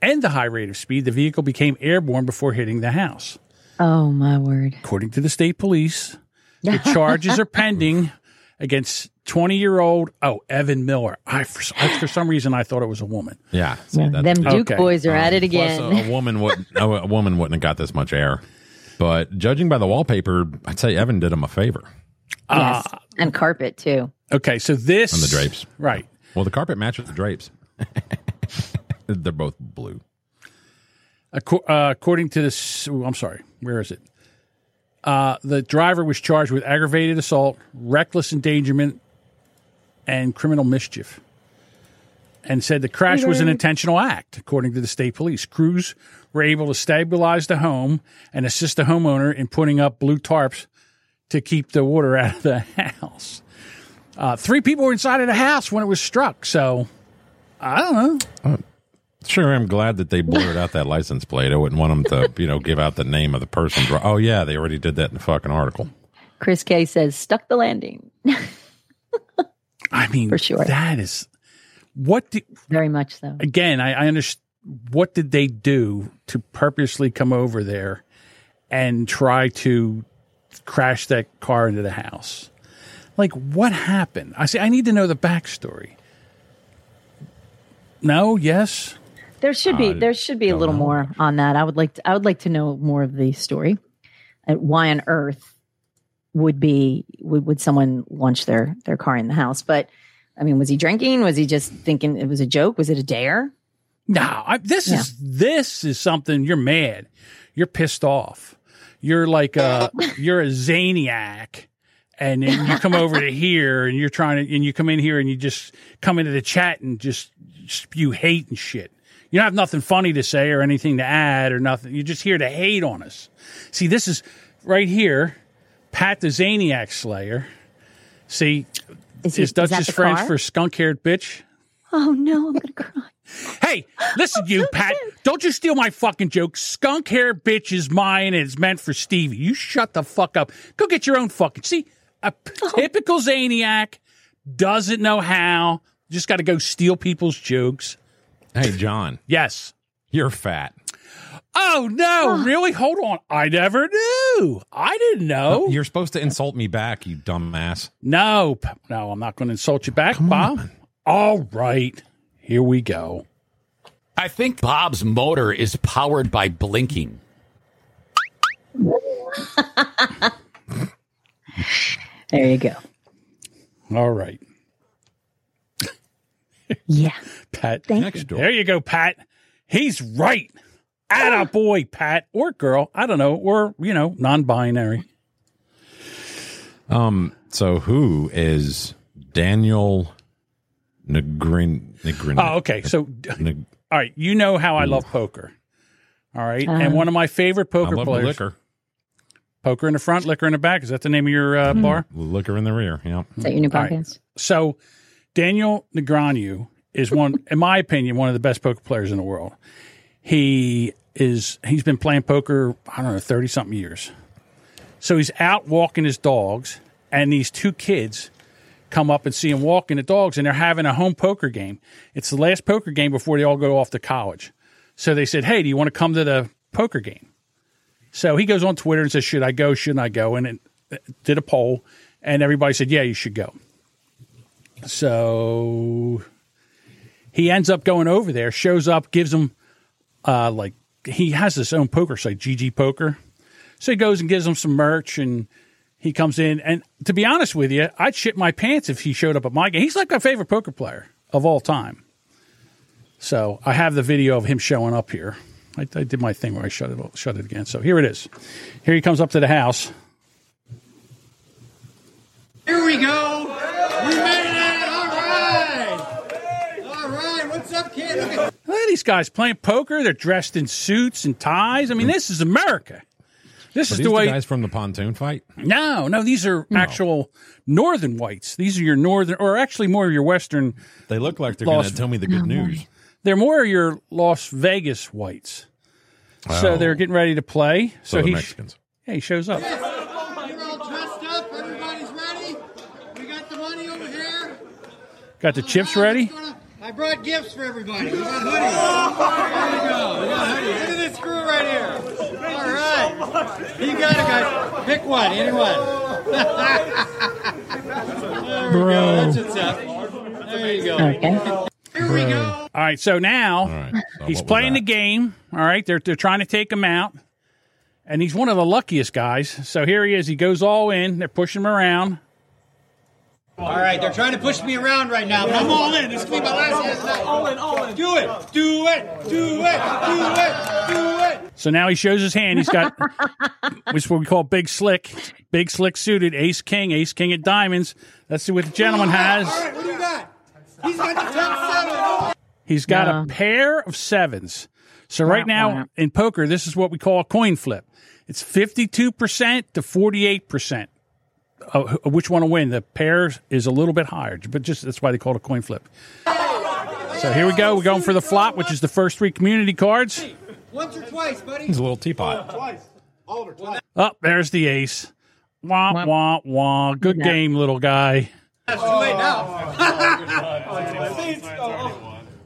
and the high rate of speed, the vehicle became airborne before hitting the house. Oh my word. According to the state police, the <laughs> charges are pending against 20 year old, oh, Evan Miller. I for, I, for some reason, I thought it was a woman. Yeah, see, Yeah, them Duke Okay. boys are at it Plus, again. a, a woman wouldn't <laughs> a, a woman wouldn't have got this much air. But judging by the wallpaper, I'd say Evan did him a favor. yes. and carpet too. Okay, so this. On the drapes. Right. Well, the carpet matches the drapes. <laughs> They're both blue. Acco- uh, according to this, ooh, I'm sorry, where is it? Uh, the driver was charged with aggravated assault, reckless endangerment, and criminal mischief. And said the crash was an intentional act, according to the state police. Crews were able to stabilize the home and assist the homeowner in putting up blue tarps to keep the water <laughs> out of the house. Uh, three people were inside of the house when it was struck. So I don't know. Sure, I'm glad that they blurred out that license plate. I wouldn't want them to, you know, give out the name of the person. Oh yeah, they already did that in the fucking article. Chris K says stuck the landing. <laughs> I mean, For sure. that is what. Do, Very much so. again, I, I understand. What did they do to purposely come over there and try to crash that car into the house? Like, what happened? I say, I need to know the backstory. No, yes, There should be there should be a little know. more on that. I would like to I would like to know more of the story. Uh, why on earth would be would, would someone launch their their car in the house? But I mean, was he drinking? Was he just thinking it was a joke? Was it a dare? no. I, this Yeah. is this is something. You're mad. You're pissed off. You're like a <laughs> you're a zaniac. And then you come over to here and you're trying to, and you come in here and you just come into the chat and just spew hate and shit. You don't have nothing funny to say or anything to add or nothing. You're just here to hate on us. See, this is right here, Pat the Zaniac Slayer. See, Is, he, is is Dutch that his French car? for skunk haired bitch? Oh no, I'm gonna cry. <laughs> Hey, listen, you, Pat. Don't you steal my fucking joke. Skunk hair bitch is mine and it's meant for Stevie. You shut the fuck up. Go get your own fucking. See, a p- oh. typical Zaniac doesn't know how. Just got to go steal people's jokes. Hey, John, Yes. you're fat. Oh, no. Ah. Really? Hold on. I never knew. I didn't know. You're supposed to insult me back, you dumbass. No, p- no, I'm not going to insult you back, Bob. All right. Here we go. I think Bob's motor is powered by blinking. <laughs> There you go. All right. Yeah. <laughs> Pat. Thank Next door. There you go, Pat. He's right. Atta boy, Pat, or girl. I don't know, or you know, non-binary. Um. So who is Daniel Negrin? Negrin Oh, okay. So, Neg- all right, you know how I love poker. All right, and one of my favorite I poker love players. liquor. Poker in the front, liquor in the back. Is that the name of your uh, bar? Liquor in the rear. Yeah. Is that your new All right. podcast? So, Daniel Negreanu is one, in my opinion, one of the best poker players in the world. He is. He's been playing poker. I don't know, thirty something years. So he's out walking his dogs, and these two kids come up and see him walking the dogs, and they're having a home poker game. It's the last poker game before they all go off to college. So they said, "Hey, do you want to come to the poker game?" So he goes on Twitter and says, "Should I go? Shouldn't I go?" And it did a poll, and everybody said, "Yeah, you should go." So he ends up going over there, shows up, gives him uh, like he has his own poker site, GG Poker. So he goes and gives him some merch and he comes in. And to be honest with you, I'd shit my pants if he showed up at my game. He's like my favorite poker player of all time. So I have the video of him showing up here. I, I did my thing where I shut it shut it again. So here it is. Here he comes up to the house. Here we go. We made it. All right. All right. What's up, kid? Look at these guys playing poker. They're dressed in suits and ties. I mean, this is America. This Are is these the way. guys from the pontoon fight? no, no, these are actual northern whites. These are your northern, or actually more of your western. They look like they're going to tell me the good news. They're more of your Las Vegas whites. So they're getting ready to play. So, So, he, Mexicans. yeah, he shows up. You're all dressed up. Everybody's ready. We got the money over here. Got the chips ready. I brought gifts for everybody. We got hoodies. There you go. We got hoodies. Look at this crew right here. All right. You got it, guys. Pick one. Anyone. <laughs> there we go. That's what's up. There you go. Okay. Here we go. All right, so now All right. So he's playing the game. All right, they're they're trying to take him out, and he's one of the luckiest guys. So here he is. He goes all in. They're pushing him around. All right, they're trying to push me around right now, but I'm all in. This could be my last hand. All in, all in. Do it, do it, do it, do it, do it. So now he shows his hand. He's got, <laughs> which is what we call big slick, big slick suited, ace king, ace king at diamonds. Let's see what the gentleman has. All right, what do you got? He's got the top seven. He's got yeah. a pair of sevens. So right now in poker, this is what we call a coin flip. It's 52% to 48% uh, which one will win. The pair is a little bit higher, but just that's why they call it a coin flip. So here we go. We're going for the flop, which is the first three community cards. Once or twice, buddy. He's a little teapot. Twice. Oliver, twice. Up oh, there's the ace. Wah wah wah. Good yeah. game, little guy. That's too late now.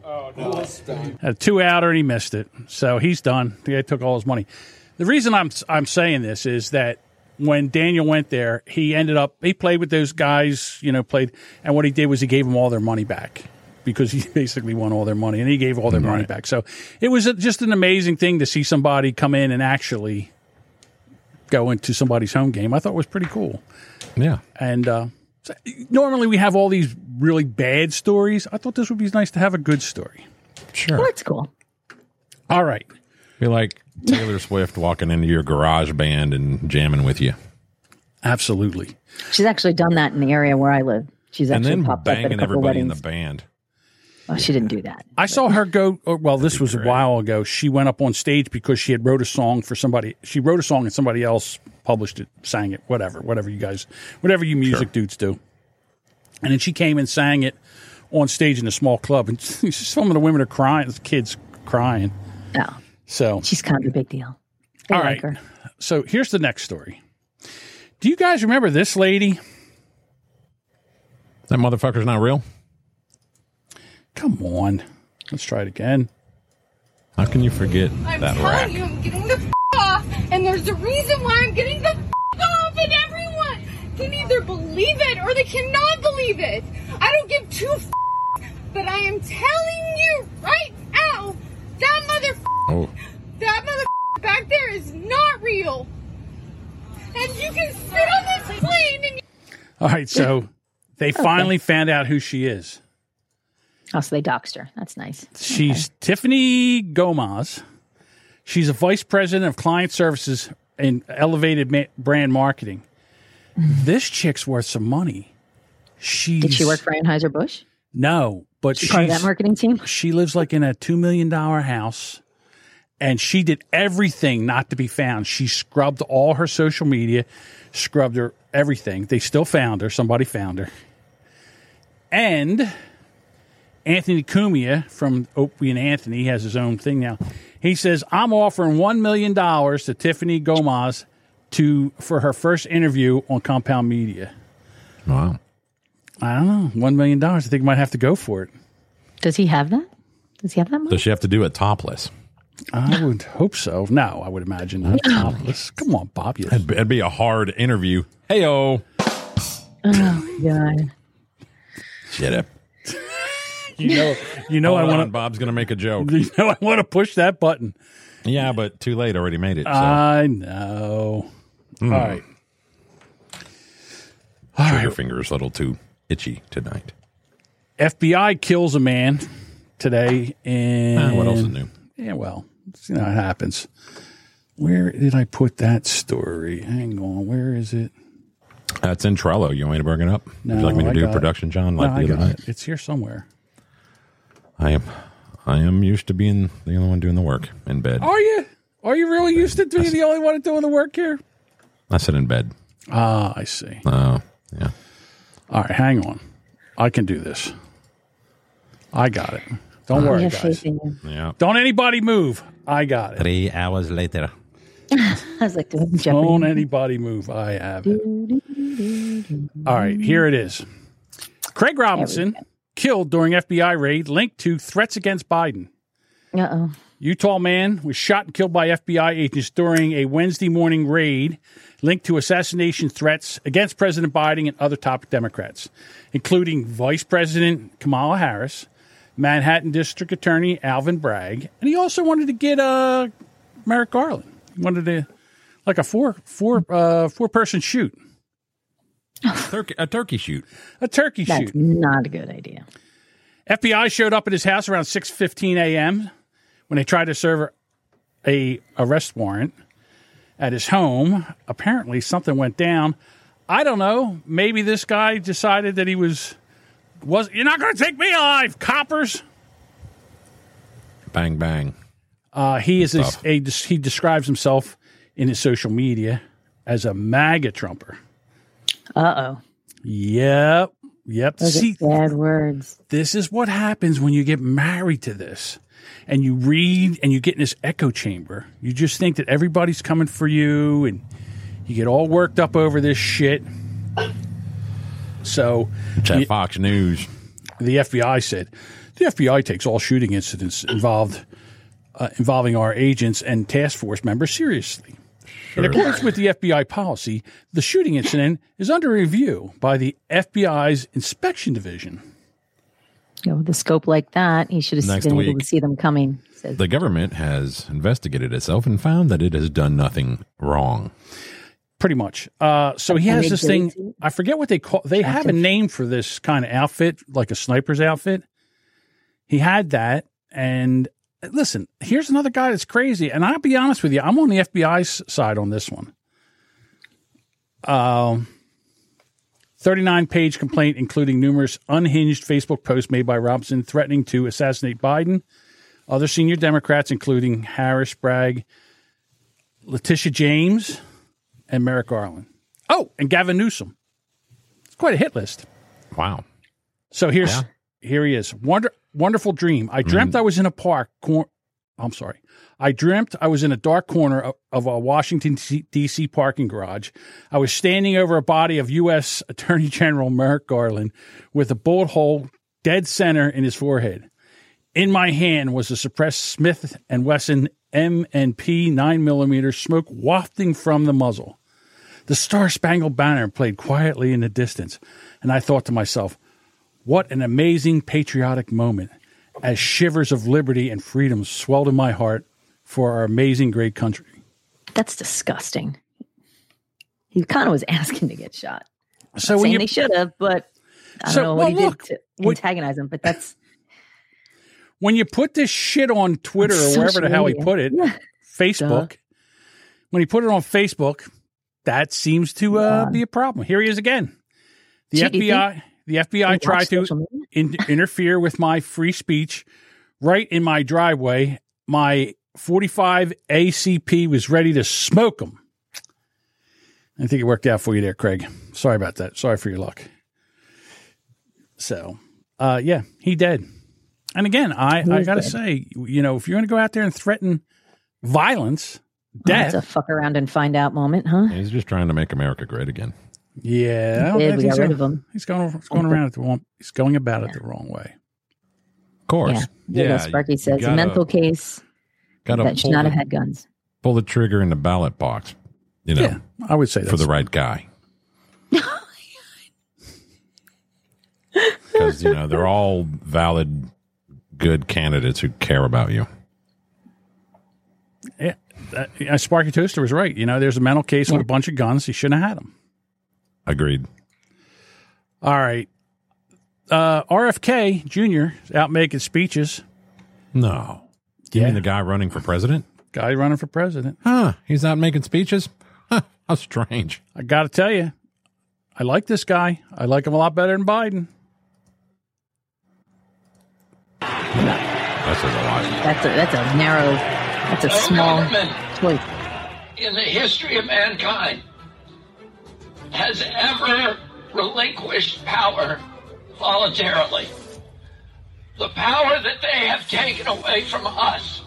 Oh, <laughs> oh. A two out, and he missed it, so he's done. The guy took all his money. The reason I'm I'm saying this is that when Daniel went there, he ended up he played with those guys, you know, played and what he did was he gave them all their money back because he <laughs> basically won all their money and he gave all their money back. So it was a, just an amazing thing to see somebody come in and actually go into somebody's home game. I thought it was pretty cool. Yeah. And uh, so normally we have all these really bad stories. I thought this would be nice to have a good story. Sure. Well, that's cool. All right. Be like Taylor Swift walking into your garage band and jamming with you. Absolutely. She's actually done that in the area where I live. She's And actually then popped up at a banging couple everybody in the band. Well, she didn't do that. I saw her go. oh, Well, this was a while ago. She went up on stage because she had wrote a song for somebody. She wrote a song and somebody else published it, sang it, whatever, whatever you guys, whatever you music dudes do. And then she came and sang it on stage in a small club, and <laughs> some of the women are crying, the kids crying. No, So, she's kind of a big deal. They all like right. her. So here's the next story. Do you guys remember this lady? That motherfucker's not real. Come on, let's try it again. How can you forget I'm that telling rack? you, I'm getting the f- off, and there's a reason why I'm getting the f- off, and everyone can either believe it or they cannot believe it. I don't give two f- but I am telling you right now, that mother, Oh, that mother back there is not real. And you can sit on this plane and. All right, so they finally found out who she is. Oh, so they doxed her. That's nice. She's Tiffany Gomez. She's a vice president of client services and elevated ma- brand marketing. Mm-hmm. This chick's worth some money. She's Did she work for Anheuser Busch? no, but She part of that marketing team? she lives like in a two million dollar house, and she did everything not to be found. She scrubbed all her social media, scrubbed her everything. They still found her. Somebody found her, and Anthony Cumia from Opie and Anthony has his own thing now. He says, "I'm offering one million dollars to Tiffany Gomez to for her first interview on Compound Media." wow. I don't know, one million dollars. I think I might have to go for it. Does he have that? Does he have that money? Does she have to do it topless? I would hope so. No, I would imagine not topless. Come on, Bob. You, It'd be, it'd be a hard interview. Hey, oh. Oh, God. Shut up. you know, you know, I Hold on, want Bob's going to make a joke. <laughs> You know, I want to push that button. Yeah, but too late. Already made it. So. I know. Hmm. All right. Trigger fingers a little too itchy tonight. FBI kills a man today. And Ah, what else is new? Yeah, well, you know, it happens. Where did I put that story? Hang on. Where is it? That's in Trello. You want me to bring it up? No, Would you like me to I do it. production, John? Like no, the other got night? it. It's here somewhere. I am. I am used to being the only one doing the work in bed. Are you? Are you really used to being the only one doing the work here? I sit in bed. Ah, I see. Oh, yeah. All right, hang on. I can do this. I got it. Don't We worry, guys. faith in you. Yeah. Don't anybody move. I got it. Three hours later. <laughs> I was like, Don't Jeopardy. anybody move. I have it. All right, here it is. Craig Robertson killed during FBI raid linked to threats against Biden. Uh oh. Utah man was shot and killed by FBI agents during a Wednesday morning raid linked to assassination threats against President Biden and other top Democrats, including Vice President Kamala Harris, Manhattan District Attorney Alvin Bragg, and he also wanted to get uh, Merrick Garland. He wanted to like a four four uh, four person shoot, Turkey, a turkey shoot. a turkey That's shoot. not a good idea. FBI showed up at his house around 6:15 a.m. when they tried to serve a arrest warrant at his home. Apparently, something went down. I don't know. Maybe this guy decided that he was was you're not going to take me alive, coppers. Bang, bang. Uh, he is a, a he describes himself in his social media as a MAGA Trumper. Uh oh. Yep, yep. Those See, bad words. this is what happens when you get married to this and you read and you get in this echo chamber. You just think that everybody's coming for you and you get all worked up over this shit. So Chat the, Fox News. the FBI said the FBI takes all shooting incidents involved uh, involving our agents and task force members seriously. Sure. In accordance with the FBI policy, the shooting incident is under review by the FBI's inspection division. You know, with a scope like that, he should have Next been able to see them coming. Says, The government has investigated itself and found that it has done nothing wrong. Pretty much. Uh, so he has this thing. it? I forget what they call. They have a name for this kind of outfit, like a sniper's outfit. He had that, and listen, here's another guy that's crazy. And I'll be honest with you, I'm on the FBI's side on this one. Um, 39 page complaint, including numerous unhinged Facebook posts made by Robertson threatening to assassinate Biden, other senior Democrats, including Harris, Bragg, Letitia James, and Merrick Garland. Oh, and Gavin Newsom. It's quite a hit list. Wow. So here's Yeah. here he is. Wonder, wonderful dream. I dreamt mm. I was in a park. Cor- I'm sorry. I dreamt I was in a dark corner of, a Washington D.C. parking garage. I was standing over a body of U.S. <laughs> Attorney General Merrick Garland with a bullet hole dead center in his forehead. In my hand was a suppressed Smith and Wesson M and P nine millimeter smoke wafting from the muzzle. The Star Spangled Banner played quietly in the distance, and I thought to myself, what an amazing patriotic moment as shivers of liberty and freedom swelled in my heart for our amazing great country. That's disgusting. He kind of was asking to get shot. So when Saying you they should have, but I don't So, know well, what he look, did to antagonize him. But that's when you put this shit on Twitter On or wherever the hell he put it, Yeah. Facebook, when he put it on Facebook, that seems to uh, Yeah. be a problem. Here he is again. The Gee, FBI, the FBI Watch tried to in, interfere with my free speech right in my driveway. My 45 ACP was ready to smoke them. I think it worked out for you there, Craig. Sorry about that. Sorry for your luck. So, uh, yeah, he did. And again, I, I got to say, you know, if you're going to go out there and threaten violence, that's death, a fuck around and find out moment, huh? He's just trying to make America great again. Yeah, I Did, we he's got rid going- of him. He's going, he's going around it the wrong. He's going about it the wrong way. Of course. Yeah, yeah. Sparky says a gotta- mental case gotta that should not the- have had guns. Pull the trigger in the ballot box, you know, Yeah, I would say for the right guy. <laughs> Because, you know, they're all valid, good candidates who care about you. Yeah, that, uh, Sparky Toaster was right. You know, there's a mental case with a bunch of guns. He shouldn't have had them. Agreed. All right. Uh, RFK Jr. is out making speeches. No. You Yeah. mean the guy running for president? Guy running for president. Huh. He's out making speeches? Huh. How strange. I got to tell you, I like this guy. I like him a lot better than Biden. That says a lot. That's a that's a narrow That's a small government choice. in the history of mankind has ever relinquished power voluntarily. The power that they have taken away from us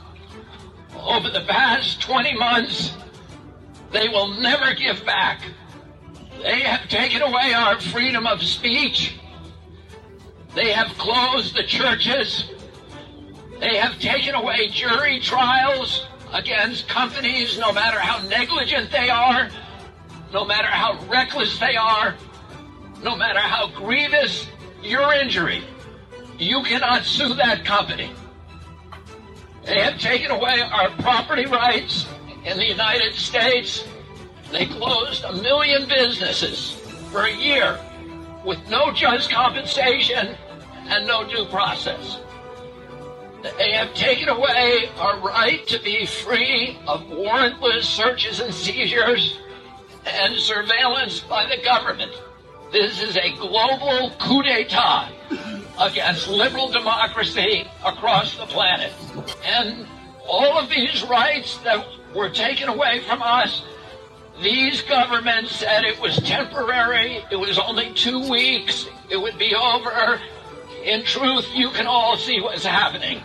over the past 20 months, they will never give back. They have taken away our freedom of speech. They have closed the churches. They have taken away jury trials against companies, no matter how negligent they are, no matter how reckless they are, no matter how grievous your injury. You cannot sue that company. They have taken away our property rights in the United States. They closed a million businesses for a year with no just compensation and no due process. They have taken away our right to be free of warrantless searches and seizures and surveillance by the government. This is a global coup d'etat against liberal democracy across the planet. And all of these rights that were taken away from us, these governments said it was temporary, it was only two weeks, it would be over. In truth, you can all see what's happening.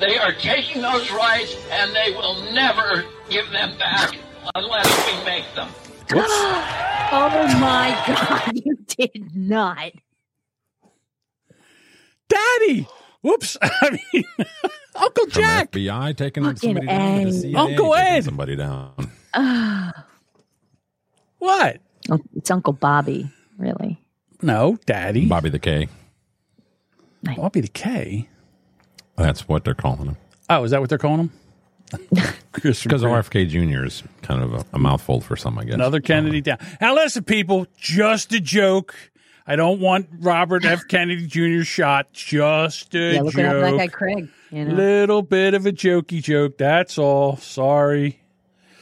They are taking those rights and they will never give them back unless we make them. <gasps> Oh my God, <laughs> you did not. Daddy. Whoops. <laughs> I mean, Uncle From Jack. FBI taking Fucking somebody down to the CIA Uncle Ed. somebody down. <sighs> What? Oh, It's Uncle Bobby, really. No, Daddy. Bobby the K. Bobby the K. That's what they're calling him. Oh, is that what they're calling him? <laughs> Christopher Because Grant. RFK Jr. is kind of a, a mouthful for some, I guess. Another Kennedy down. Now, listen, people, just a joke. I don't want Robert F. <laughs> Kennedy Jr. shot. Just a Yeah, look what happened to that guy. Craig. You know, Little bit of a jokey joke. That's all. Sorry.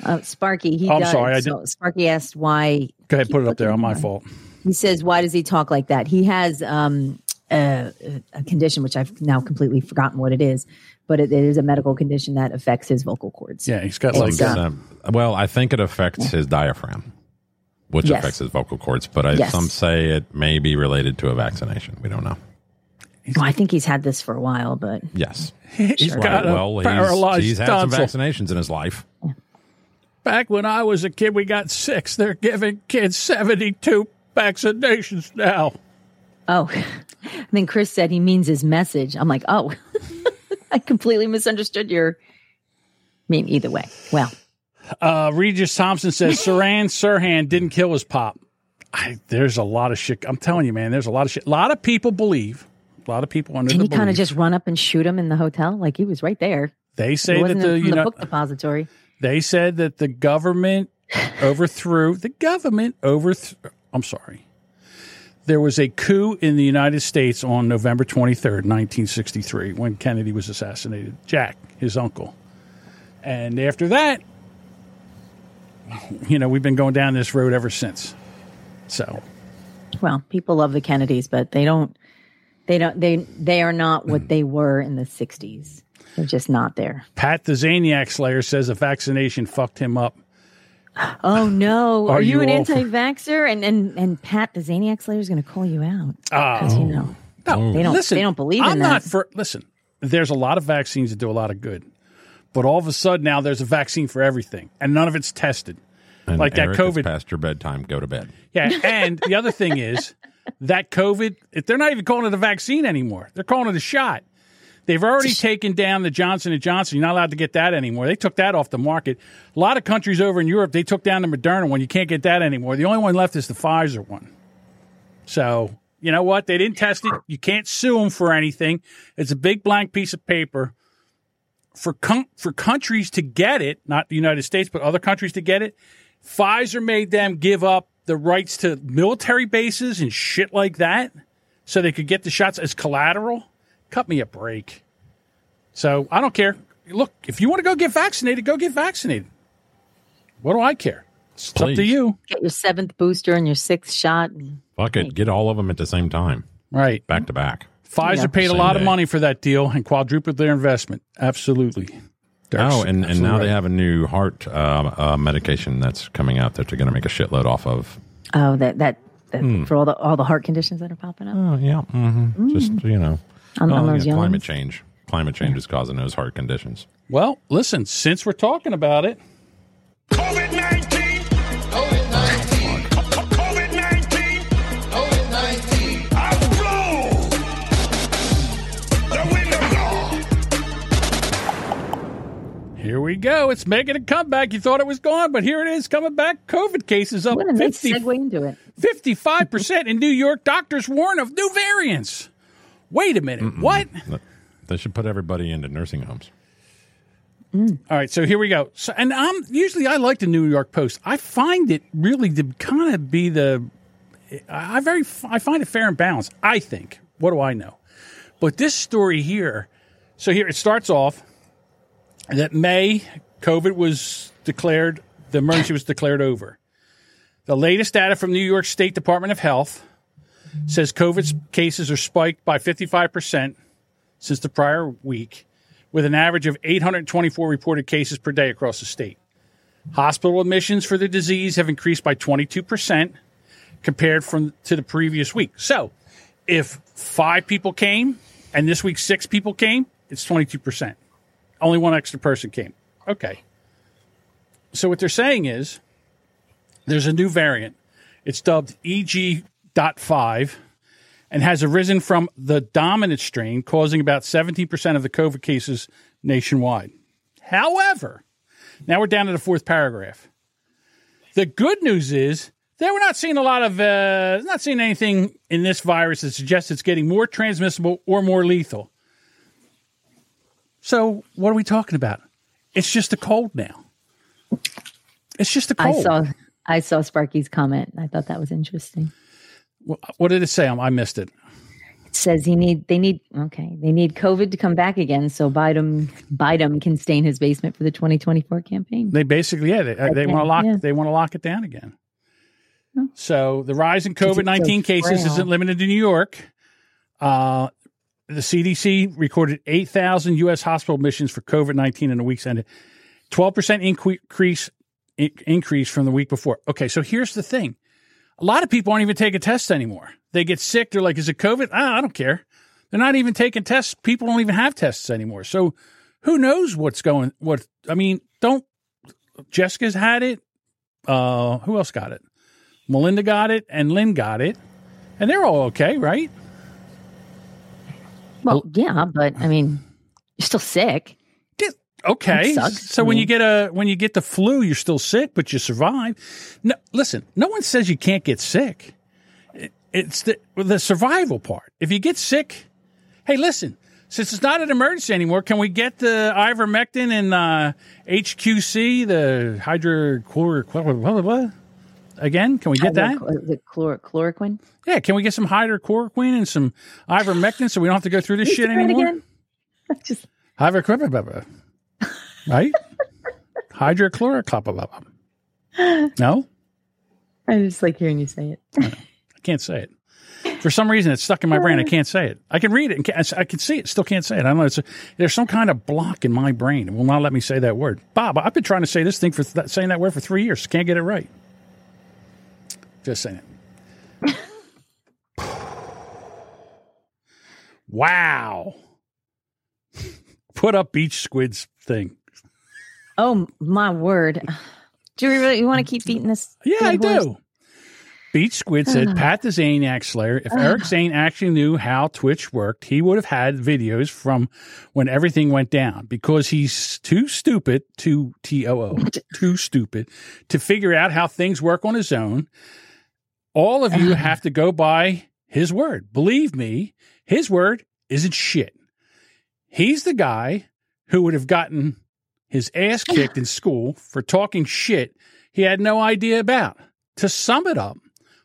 uh, Sparky. He I'm does. sorry, I so Sparky asked why. Go ahead, put it up there. On my fault. He says, "Why does he talk like that?" He has um, a, a condition which I've now completely forgotten what it is, but it, it is a medical condition that affects his vocal cords. Yeah, he's got It's, like It's, um, well, I think it affects his diaphragm, which Yes. affects his vocal cords. But I, Yes. some say it may be related to a vaccination. We don't know. Well, I think he's had this for a while, but Yes. <laughs> he's Right. got a Well, paralyzed he's, he's had some vaccinations in his life. Back when I was a kid, we got six. They're giving kids 72 vaccinations now. oh, <laughs> and then Chris said he means his message. I'm like, oh, <laughs> I completely misunderstood your. I mean, either way. Well, Uh, Regis Thompson says <laughs> Saran Sirhan didn't kill his pop. I, there's a lot of shit. I'm telling you, man, there's a lot of shit. A lot of people believe, a lot of people under didn't the he kind of just run up and shoot him in the hotel? Like he was right there. they say that the you the know book depository. they said that the government overthrew the government overthrew. I'm sorry. There was a coup in the United States on November 23rd, 1963, when Kennedy was assassinated. Jack, his uncle. And after that, you know, we've been going down this road ever since. So, Well, people love the Kennedys, but they don't. They don't. They they are not what mm. they were in the '60s. They're just not there. Pat the Zaniac Slayer says a vaccination fucked him up. Oh no! Are Are, you, you an anti-vaxxer? And and and Pat the Zaniac Slayer is going to call you out Oh. because you know No, they don't. listen, they don't believe in I'm that. not for. Listen, there's a lot of vaccines that do a lot of good, but all of a sudden now there's a vaccine for everything, and none of it's tested. And Like that Eric, it's COVID. past your bedtime. Go to bed. Yeah, <laughs> and the other thing is that COVID. If they're not even calling it a vaccine anymore, they're calling it a shot. They've already taken down the Johnson and Johnson. You're not allowed to get that anymore. They took that off the market. A lot of countries over in Europe they took down the Moderna one. You can't get that anymore. The only one left is the Pfizer one. So you know what? They didn't test it. You can't sue them for anything. It's a big blank piece of paper. For com- for countries to get it, not the United States, but other countries to get it, Pfizer made them give up the rights to military bases and shit like that so they could get the shots as collateral. Cut me a break. So I don't care. Look, if you want to go get vaccinated, go get vaccinated. What do I care? It's up to you. Get your seventh booster and your sixth shot. and- Fuck it. Get all of them at the same time, Right. back to back. Pfizer Yeah. paid a Same lot of money for that deal and quadrupled their investment. Absolutely. Oh, and, and absolutely now they have a new heart uh, uh, medication that's coming out that they're going to make a shitload off of. Oh, that that, that Hmm. for all the all the heart conditions that are popping up. Oh, yeah. hmm Just, you know, On- on those yeah, climate ones? change. Climate change is causing those heart conditions. Well, listen, since we're talking about it, COVID 19. COVID 19. COVID 19. COVID 19. I blow the windows off. here we go. It's making a comeback. You thought it was gone, but here it is coming back. COVID cases up What a nice 50, segue into it. 55% in New York. Doctors warn of new variants. Wait a minute. What? They should put everybody into nursing homes. Mm. All right, so here we go. So, and I'm usually I like the New York Post. I find it really to kind of be the I very I find it fair and balanced. I think. What do I know? But this story here, so here it starts off that May COVID was declared the emergency was declared over. The latest data from New York State Department of Health says COVID cases are spiked by 55% since the prior week, with an average of 824 reported cases per day across the state. Hospital admissions for the disease have increased by 22% compared from to the previous week. So, if five people came and this week six people came, it's 22%. Only one extra person came. Okay. So what they're saying is there's a new variant. It's dubbed EG.5 and has arisen from the dominant strain, causing about 17% of the COVID cases nationwide. However, now we're down to the fourth paragraph. The good news is that we're not seeing a lot of, uh, not seeing anything in this virus that suggests it's getting more transmissible or more lethal. So, what are we talking about? It's just a cold now. It's just a cold. I saw I saw Sparky's comment. I thought that was interesting. Wh- What did it say? I missed it. It says he need they need okay they need COVID to come back again so Biden Biden can stay in his basement for the 2024 campaign. They basically, yeah, they, they want to lock, yeah. they want to lock it down again. So the rise in COVID nineteen so cases isn't limited to New York. Uh, the CDC recorded eight thousand U.S. hospital admissions for COVID nineteen in the weeks ended, twelve percent increase increase from the week before. Okay, so here's the thing: a lot of people aren't even taking tests anymore. They get sick. They're like, "Is it COVID?" I don't care. They're not even taking tests. People don't even have tests anymore. So who knows what's going? What I mean, don't Jessica's had it. Uh, who else got it? Melinda got it, and Lynn got it, and they're all okay, right? Well, yeah, but I mean, you're still sick. Okay. So when you get a when you get the flu, you're still sick, but you survive. No, listen, no one says you can't get sick. It's the the survival part. If you get sick, hey, listen. Since it's not an emergency anymore, can we get the ivermectin and uh, HQC, the hydrochloroquine? Again, can we get that? The chlor- chloroquine. Yeah, can we get some hydrochloroquine and some ivermectin so we don't have to go through this shit anymore? again. Just Hydrochloroquine, right? Hydrochloroquine. No, I just like hearing you say it. I can't say it. For some reason, it's stuck in my brain. I can't say it. I can read it and I can see it. Still can't say it. I don't know. It's a, there's some kind of block in my brain. It will not let me say that word. Bob, I've been trying to say this thing for th- saying that word for three years. Can't get it right. Just saying it. wow. <laughs> Put up beach squids thing. Oh my word! Do you really you want to keep mm-hmm. beating this? Yeah, I horse? do. Beach Squid said <sighs> Pat the Zaniac Slayer, if Eric <sighs> Zane actually knew how Twitch worked, he would have had videos from when everything went down because he's too stupid to T O O, <laughs> too stupid to figure out how things work on his own. All of you <sighs> have to go by his word. Believe me, his word isn't shit. He's the guy who would have gotten his ass kicked in school for talking shit he had no idea about. To sum it up,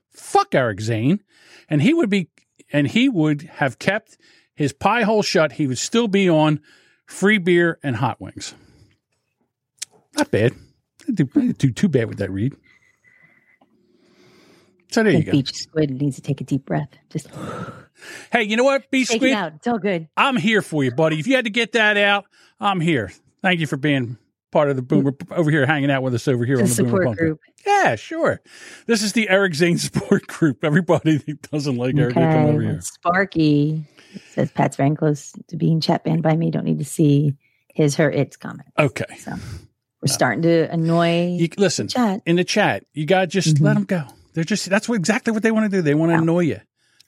fuck Eric Zane, and he would be and he would have kept his pie hole shut. He would still be on free beer and hot wings. Not bad. I didn't do, I didn't do too bad with that read. So there you go. beach squid needs to take a deep breath. Just Hey, you know what, Beach Squid? it out. It's all good. I'm here for you, buddy. If you had to get that out, I'm here. Thank you for being part of the boomer over here, hanging out with us over here The on the Boomer support Bunker. group. Yeah, sure. This is the Eric Zane <laughs> support group. Everybody that doesn't like Eric, they come over here. Sparky says Pat's very close to being chat banned by me. Don't need to see his, her, its comment. Okay. So we're starting to annoy. You listen in the chat. You got to just Mm-hmm. let them go. They're just that's what exactly what they want to do. They want to annoy you.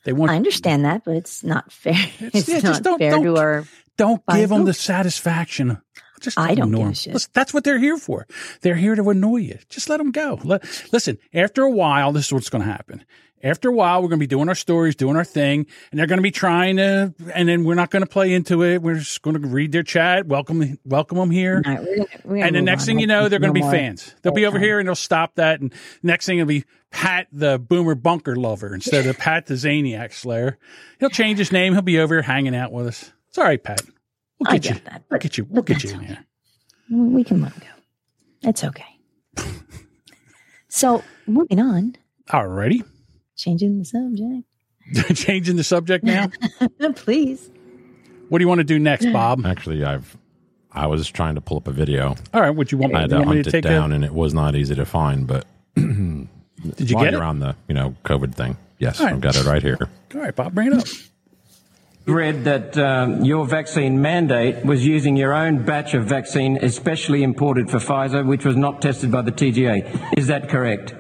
They want. I understand that, but it's not fair. It's, <laughs> yeah, not just don't- fair don't- to our. Don't give them the satisfaction. Just I don't give a shit. Listen, that's what they're here for. They're here to annoy you. Just let them go. Let, listen, after a while, this is what's going to happen. After a while, we're going to be doing our stories, doing our thing, and they're going to be trying to, and then we're not going to play into it. We're just going to read their chat, welcome, welcome them here. Right, we're gonna- we're gonna and the next on. thing you know, they're going to No be fans. They'll be over airtime. here and they'll stop that. And next thing it'll be Pat the Boomer Bunker Lover instead of Pat the Zaniac Slayer. He'll change his name. He'll be over here hanging out with us. It's all right, Pat. We'll I get you. that. We'll get you. We'll get you in here. We can let him go. It's okay. <laughs> so moving on, Alrighty. changing the subject. <laughs> Changing the subject now. <laughs> Please. What do you want to do next, Bob? <clears throat> Actually, I've I was trying to pull up a video. All right, what you want, I me, had you to want me hunt to it down, a, and it was not easy to find. But <clears throat> Did you get you're it? on the you know COVID thing, yes, All right. I've got it right here. All right, Bob, bring it up. Read that um, your vaccine mandate was using your own batch of vaccine, especially imported for Pfizer, which was not tested by the TGA. Is that correct?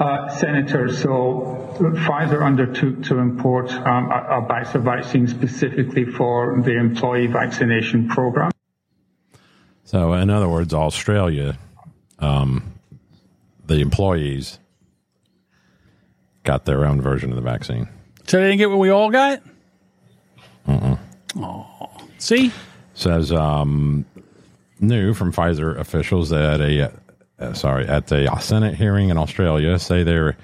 Uh, Senator, so Pfizer undertook to import um, a, a batch of vaccine specifically for the employee vaccination program. So, in other words, Australia, um, the employees got their own version of the vaccine. So they didn't get what we all got? Uh-uh. Oh, see? Says um, new from Pfizer officials that a uh, sorry at a Senate hearing in Australia say their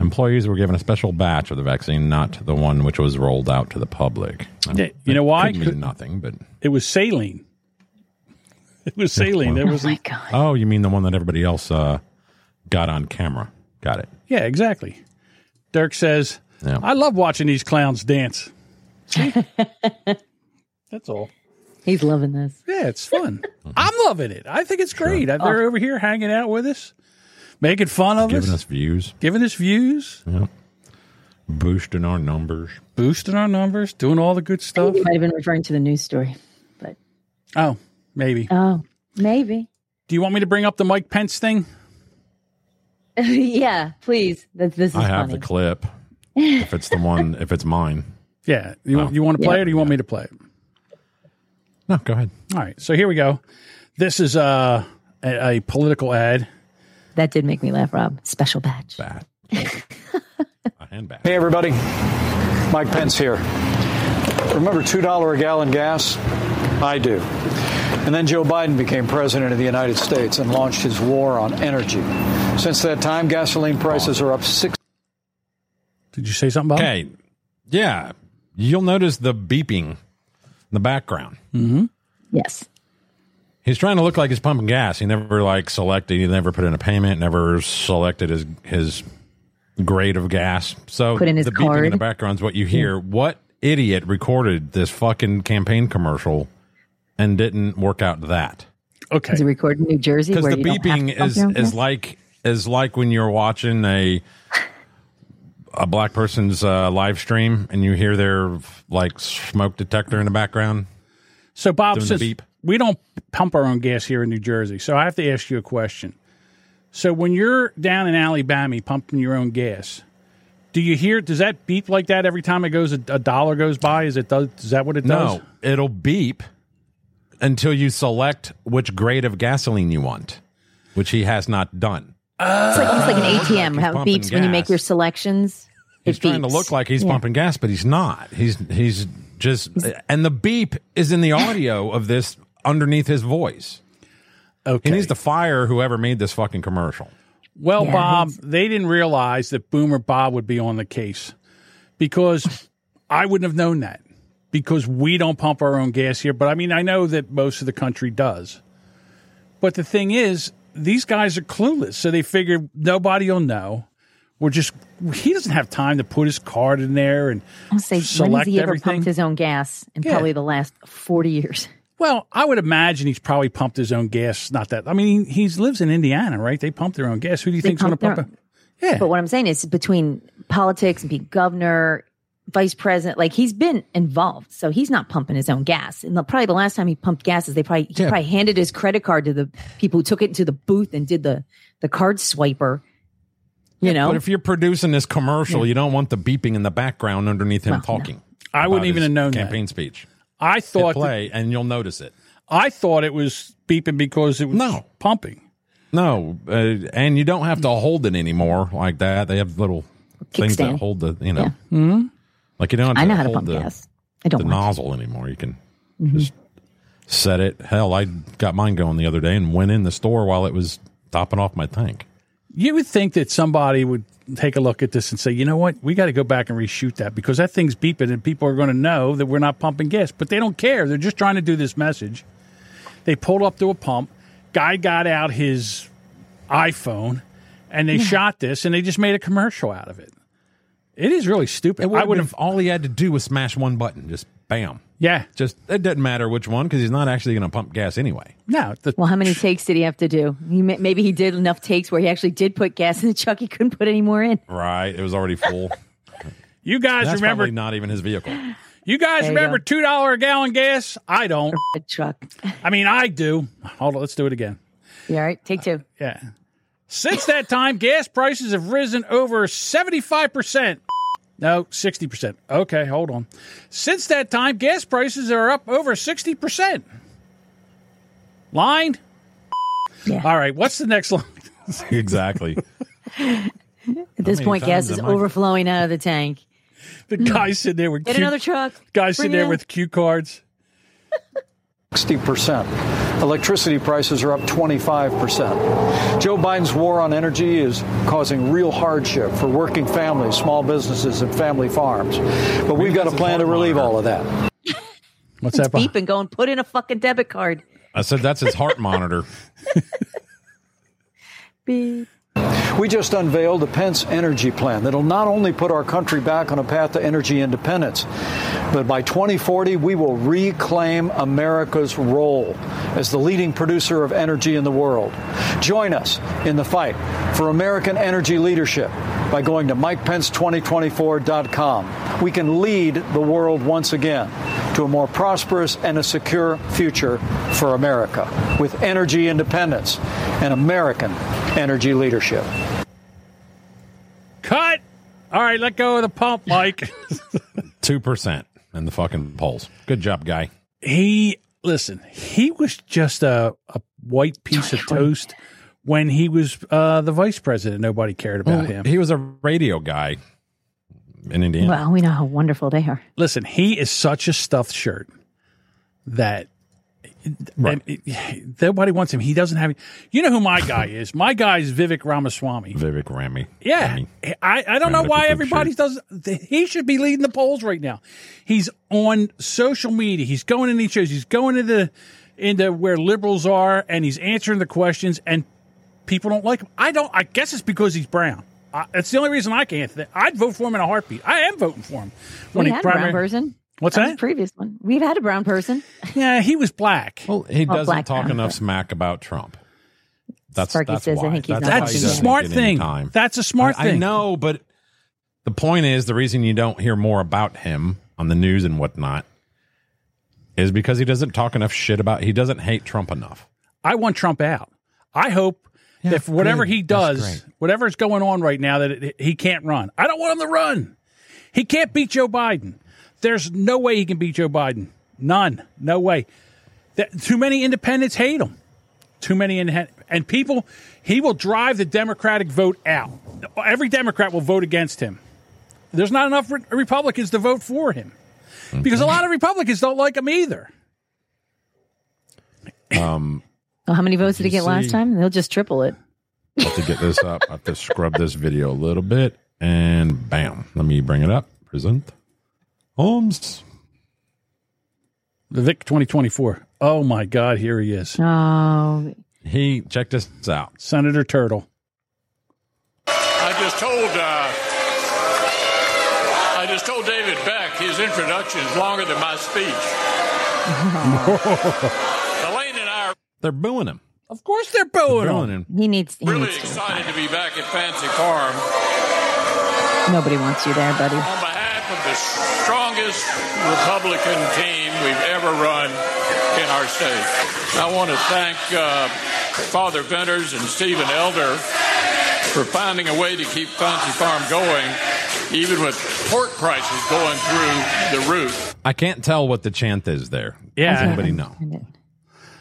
employees were given a special batch of the vaccine, not the one which was rolled out to the public. Yeah, you know why? Could mean nothing, but It was saline. <laughs> It was saline. There was oh, you mean the one that everybody else uh, got on camera? Got it. Yeah, exactly. Dirk says, I love watching these clowns dance. <laughs> That's all. He's loving this. Yeah, it's fun. <laughs> I'm loving it. I think it's great. They're oh. over here hanging out with us, making fun of Giving us, us views. giving us views, Yep. Boosting our numbers. boosting our numbers, doing all the good stuff. He might have been referring to the news story. but Oh, maybe. Oh, maybe. Do you want me to bring up the Mike Pence thing? <laughs> yeah, please. This, this is I have funny. the clip. If it's the one, if it's mine. Yeah. You, Oh. you want to play Yeah. it or you want me to play it? No, go ahead. All right. So here we go. This is uh, a, a political ad. That did make me laugh, Rob. Special badge. Bad. A handbag. Hey, everybody. Mike Pence here. Remember $2 a gallon gas? I do. And then Joe Biden became president of the United States and launched his war on energy. Since that time, gasoline prices are up six. Did you say something about Okay. Yeah. You'll notice the beeping in the background. Mm-hmm. Yes. He's trying to look like he's pumping gas. He never like selected. He never put in a payment. Never selected his his grade of gas. So Put in his the beeping in card. the background is what you hear. What idiot recorded this fucking campaign commercial and didn't work out that? Okay. Is it recorded in New Jersey? Because the you don't have beeping to is is like is like when you're watching a a black person's uh, live stream and you hear their like smoke detector in the background. So, Bob, says beep. we don't pump our own gas here in New Jersey, so I have to ask you a question. So, when you're down in Alabama pumping your own gas, do you hear? Does that beep like that every time it goes? A, a dollar goes by? Is it does? Is that what it does? No, it'll beep until you select which grade of gasoline you want, which he has not done. It's like almost like an ah, ATM. he's how it pumping beeps when you make your selections. He's it trying to look like he's Yeah. pumping gas, but he's not. He's he's just and the beep is in the audio of this underneath his voice. Okay. He needs to fire whoever made this fucking commercial. Well, Yeah, Bob, they didn't realize that Boomer Bob would be on the case because <laughs> I wouldn't have known that because we don't pump our own gas here. But I mean, I know that most of the country does. But the thing is, these guys are clueless. So they figure nobody will know. We're just, he doesn't have time to put his card in there and I'll say, when has select he ever everything. pumped his own gas in Yeah. probably the last 40 years? Well, I would imagine he's probably pumped his own gas. Not that. I mean, he lives in Indiana, right? They pump their own gas. Who do you They think's going to pump it? Yeah. But what I'm saying is between politics and being governor, vice president, like he's been involved. So he's not pumping his own gas. And the, probably the last time he pumped gas is they probably he Yeah. probably handed his credit card to the people who took it into the booth and did the the card swiper. You know, But if you're producing this commercial, you don't want the beeping in the background underneath him Well, no. talking. I wouldn't even his have known that. campaign speech. I Hit thought play, and you'll notice it. I thought it was beeping because it was No. pumping. No, uh, and you don't have to hold it anymore like that. They have little things that hold the, you know, Hmm? Like you don't have to I know how to pump the, gas. I don't the want to. nozzle anymore. You can Mhm. just set it. Hell, I got mine going the other day and went in the store while it was topping off my tank. You would think that somebody would take a look at this and say, you know what, we got to go back and reshoot that because that thing's beeping and people are going to know that we're not pumping gas. But they don't care. They're just trying to do this message. They pulled up to a pump. Guy got out his iPhone and they shot this and they just made a commercial out of it. It is really stupid. It I would have. have all he had to do was smash one button, just bam. Yeah. Just it doesn't matter which one because he's not actually going to pump gas anyway. No. The, Well, how many takes did he have to do? He ma- maybe he did enough takes where he actually did put gas in the truck. He couldn't put any more in. Right, it was already full. <laughs> you guys That's remember? probably not even his vehicle. You guys There you remember go. two dollar a gallon gas? I don't. A <laughs> truck. I mean, I do. Hold on, let's do it again. You all right? Take two. Yeah. Since that time, gas prices have risen over 75%. No, 60%. Okay, hold on. Since that time, gas prices are up over 60%. Line? Yeah. All right, what's the next line? <laughs> exactly. At this point, gas is I- overflowing out of the tank. The guy sitting there with Get cue, another truck. guy sitting there in. with cue cards. 60%. Electricity prices are up 25%. Joe Biden's war on energy is causing real hardship for working families, small businesses, and family farms. But we've got a plan to relieve all of that. <laughs> What's It's that? behind- beeping, going, put in a fucking debit card. I said that's his heart monitor. <laughs> Beep. We just unveiled the Pence Energy Plan that'll not only put our country back on a path to energy independence, but by 2040, we will reclaim America's role as the leading producer of energy in the world. Join us in the fight for American energy leadership by going to MikePence2024.com. We can lead the world once again to a more prosperous and a secure future for America with energy independence and American energy leadership. Cut! All right, let go of the pump, Mike. <laughs> Two percent in the fucking polls. Good job, guy. he listen he was just a, a white piece of toast when he was uh, the vice president nobody cared about Well, him He was a radio guy in Indiana. Well, we know how wonderful they are. listen he is such a stuffed shirt that and eh, <sighs> it- nobody wants him he doesn't have you know who my guy is? My guy is vivek ramaswamy. Vivek Ramy. yeah. I, I don't know why Kapoor everybody does he should be leading the polls right now. He's on social media. He's going in these shows. He's going into into where liberals are and he's answering the questions and people don't like him. I don't i guess it's because he's brown. I, that's the only reason i can't think i'd vote for him in a heartbeat. I am voting for him. We he had a brown person. What's That that? previous one. We've had a brown person. yeah he was black Well, he Oh, doesn't black talk brown. enough smack about Trump. That's Sparky that's says I think he's that's not That's he a doesn't smart get any thing. Time. That's a smart I, I thing. know, but the point is the reason you don't hear more about him on the news and whatnot is because he doesn't talk enough shit about. He doesn't hate Trump enough. I want Trump out. I hope that for whatever good. he does, whatever's going on right now, that it, he can't run. I don't want him to run. He can't beat Joe Biden. There's no way he can beat Joe Biden. None. No way. That, too many independents hate him. Too many in, and people. He will drive the Democratic vote out. Every Democrat will vote against him. There's not enough re- Republicans to vote for him because a lot of Republicans don't like him either. Um, Oh, how many votes did he you get last time? They'll just triple it. I have to get this up. I have to scrub this video a little bit, and bam. Let me bring it up. Present. Holmes. The Vic 2024. Oh my God, here he is. Oh, He check this out. Senator Turtle. I just told uh, I just told David Beck his introduction is longer than my speech. <laughs> Elaine and I are They're booing him. Of course they're booing Booing him. him. He needs. He really needs to excited to be back at Fancy Farm. Nobody wants you there, buddy. On behalf of the strongest Republican team we've ever run in our state, I want to thank uh, Father Venters and Stephen Elder for finding a way to keep Fancy Farm going, even with pork prices going through the roof. I can't tell what the chant is there. Yeah. Does anybody know?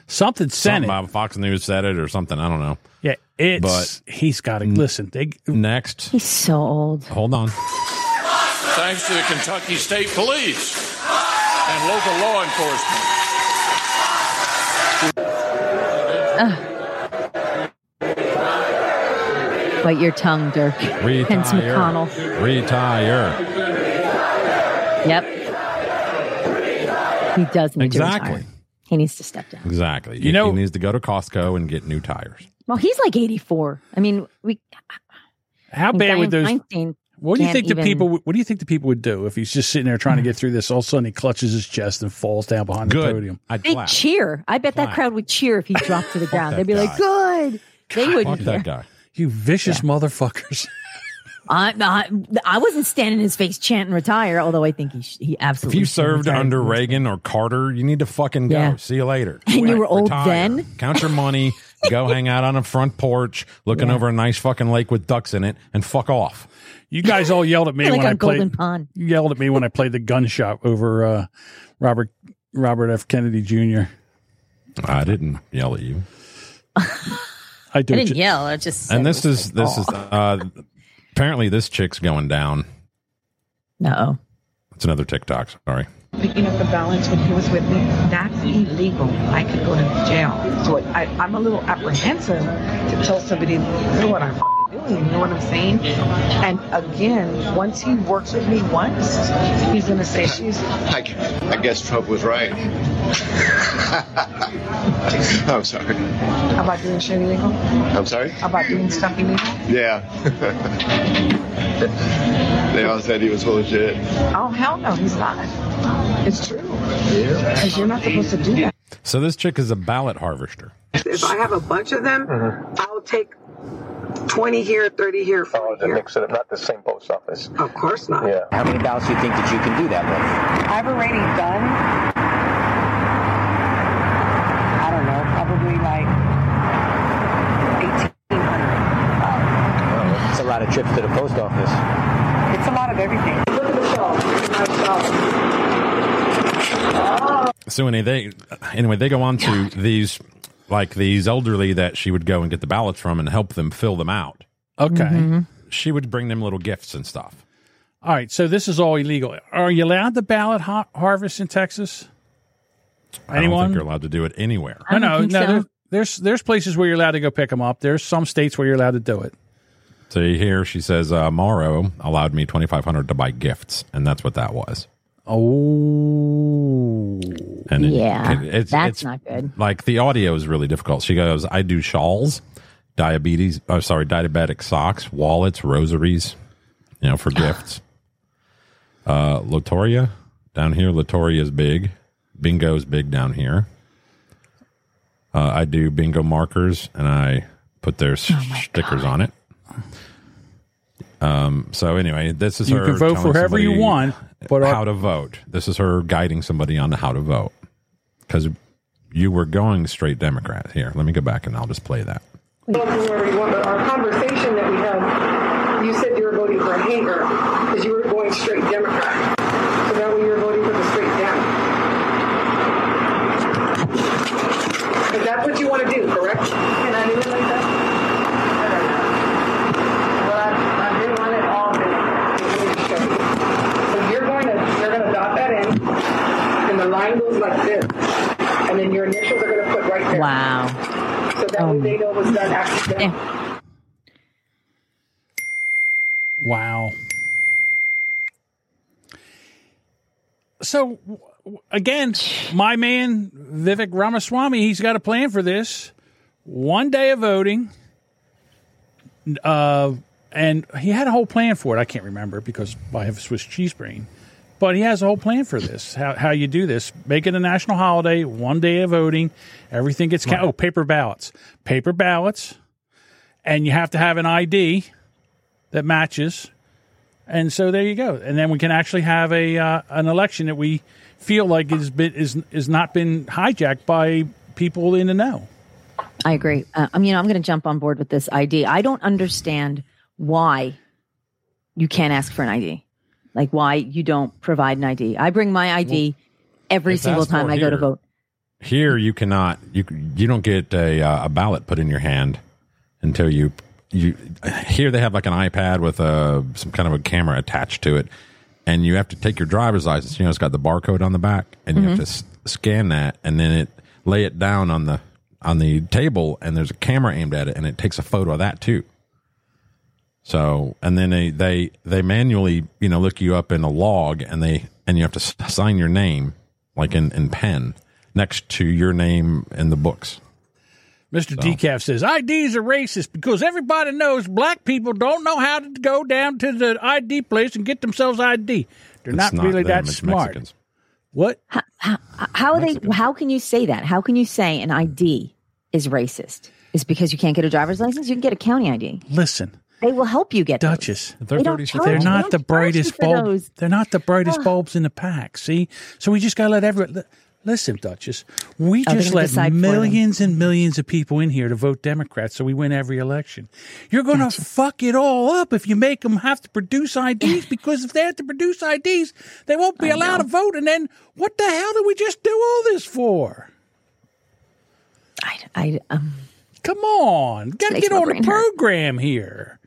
Something sent Something it. about Fox News said it or something. I don't know. Yeah, it's but he's got to listen. They Next, He's so old. hold on. Thanks to the Kentucky State Police and local law enforcement. Bite your tongue, Dirk. Hence Retire. McConnell. Retire. Yep. He does need to Exactly. retire. He needs to step down. Exactly. You know- he needs to go to Costco and get new tires. Well, he's like 84. I mean, we. how I mean, bad would those? Feinstein What do you can't think the people? would- What do you think the people would do if he's just sitting there trying to get <sighs> through this? All of a sudden, he clutches his chest and falls down behind the podium. I'd They clap. cheer. I bet that crowd would cheer if he dropped to the ground. They'd be like, guy. "Good." They Fuck wouldn't. that guy. You vicious motherfuckers! <laughs> I, I, I wasn't standing in his face chanting retire, although I think he sh- he If you served retire. under Reagan or Carter, you need to fucking go. Yeah. See you later. <laughs> And you were old Retire. then? Count your money. <laughs> go hang out on a front porch, looking Yeah. over a nice fucking lake with ducks in it, and fuck off. You guys all yelled at me <laughs> like when I played. Golden Pond. You yelled at me when I played the gunshot over uh, Robert Robert F. Kennedy Jr. I didn't yell at you. <laughs> I do. I didn't ju- yell. I just. And this is like, this is uh apparently this chick's going down. No. It's another TikTok. Sorry. picking up the balance when he was with me. That's illegal. I could go to jail. So I, I'm a little apprehensive to tell somebody, you know what I'm f***ing doing, you know what I'm saying? And again, once he works with me once, he's going to say she's I, I guess Trump was right. <laughs> I'm sorry. about doing shit illegal, I'm sorry? about doing stuff illegal. Yeah. <laughs> they all said he was full of shit. Oh, hell no, he's not. It's true. Because you're not supposed to do that. So this chick is a ballot harvester. If I have a bunch of them, uh-huh. I'll take 20 here, 30 here, 40 here. Mix it up, not the same post office. Of course not. Yeah. How many ballots do you think that you can do that with? I've already done, I don't know, probably like 1,800. It's a lot of trips to the post office. It's a lot of everything. Look at the show. My show. So anyway, they anyway they go on to these like these elderly that she would go and get the ballots from and help them fill them out. Okay. Mm-hmm. She would bring them little gifts and stuff. All right. So this is all illegal. Are you allowed to ballot ha- harvest in Texas? I don't think you're allowed to do it anywhere. I don't no, so. there- There's there's places where you're allowed to go pick them up. There's some states where you're allowed to do it. So here she says, uh, Morrow allowed me twenty five hundred to buy gifts, and that's what that was. Oh, And it- Yeah, it- it's, that's it's not good. Like the audio is really difficult. She goes, I do shawls, diabetes. Oh, sorry, diabetic socks, wallets, rosaries, you know, for gifts. <sighs> Uh, Lotería down here. Lotería is big. Bingo's big down here. Uh, I do bingo markers and I put their Oh stickers on it. Um. So anyway, this is You her can vote for whoever you want, but how to vote. This is her guiding somebody on how to vote because you were going straight Democrat. Here, let me go back and I'll just play that. Wherever you want, but our conversation that we had, you said you were voting for a hanger because you were going straight Democrat. So that way you were voting for the straight Dem. Because that's what you want to do, correct? Can I do it like that? Well, I, I didn't want it all Democrat. So you're going to, you're going to dot that in, and the line goes this. And then your initials are going to put right there. Wow. So that way they know it was done accidentally. Wow. So w- w- again, my man Vivek Ramaswamy, he's got a plan for this. One day of voting, uh, and he had a whole plan for it. I can't remember because I have a Swiss cheese brain. But he has a whole plan for this. How how you do this? Make it a national holiday. One day of voting. Everything gets counted. Oh, paper ballots. Paper ballots, and you have to have an ID that matches. And so there you go. And then we can actually have a uh, an election that we feel like is been is is not been hijacked by people in the know. I agree. Uh, I mean, I'm going to jump on board with this ID. I don't understand why you can't ask for an ID. Like why you don't provide an ID. I bring my ID every single time I go to vote. Here, you cannot you you don't get a uh, a ballot put in your hand until you you. Here, they have like an iPad with a some kind of a camera attached to it, and you have to take your driver's license. You know, it's got the barcode on the back, and you have to s- scan that, and then it lay it down on the on the table, and there's a camera aimed at it, and it takes a photo of that too. So, and then they they they manually you know look you up in a log, and they and you have to sign your name like in in pen next to your name in the books. Mr. Decaf says IDs are racist because everybody knows black people don't know how to go down to the ID place and get themselves ID. They're not, not really them, that smart. Mexicans. What? How, how, how are they? How can you say that? How can you say an ID is racist? Is because you can't get a driver's license? You can get a county ID. Listen, They will help you get those. Duchess, They don't charge they're not They the don't charge brightest for bulb. those. They're not the brightest Ugh. bulbs in the pack. See, so we just gotta let everyone. Listen, Duchess, we Oh, just let decide for them. millions and millions of people in here to vote Democrats, so we win every election. You're going to fuck it all up if you make them have to produce IDs, <laughs> because if they have to produce IDs, they won't be allowed to vote. And then what the hell did we just do all this for? I, I um, Come on, got to get on the brain hurt. program here.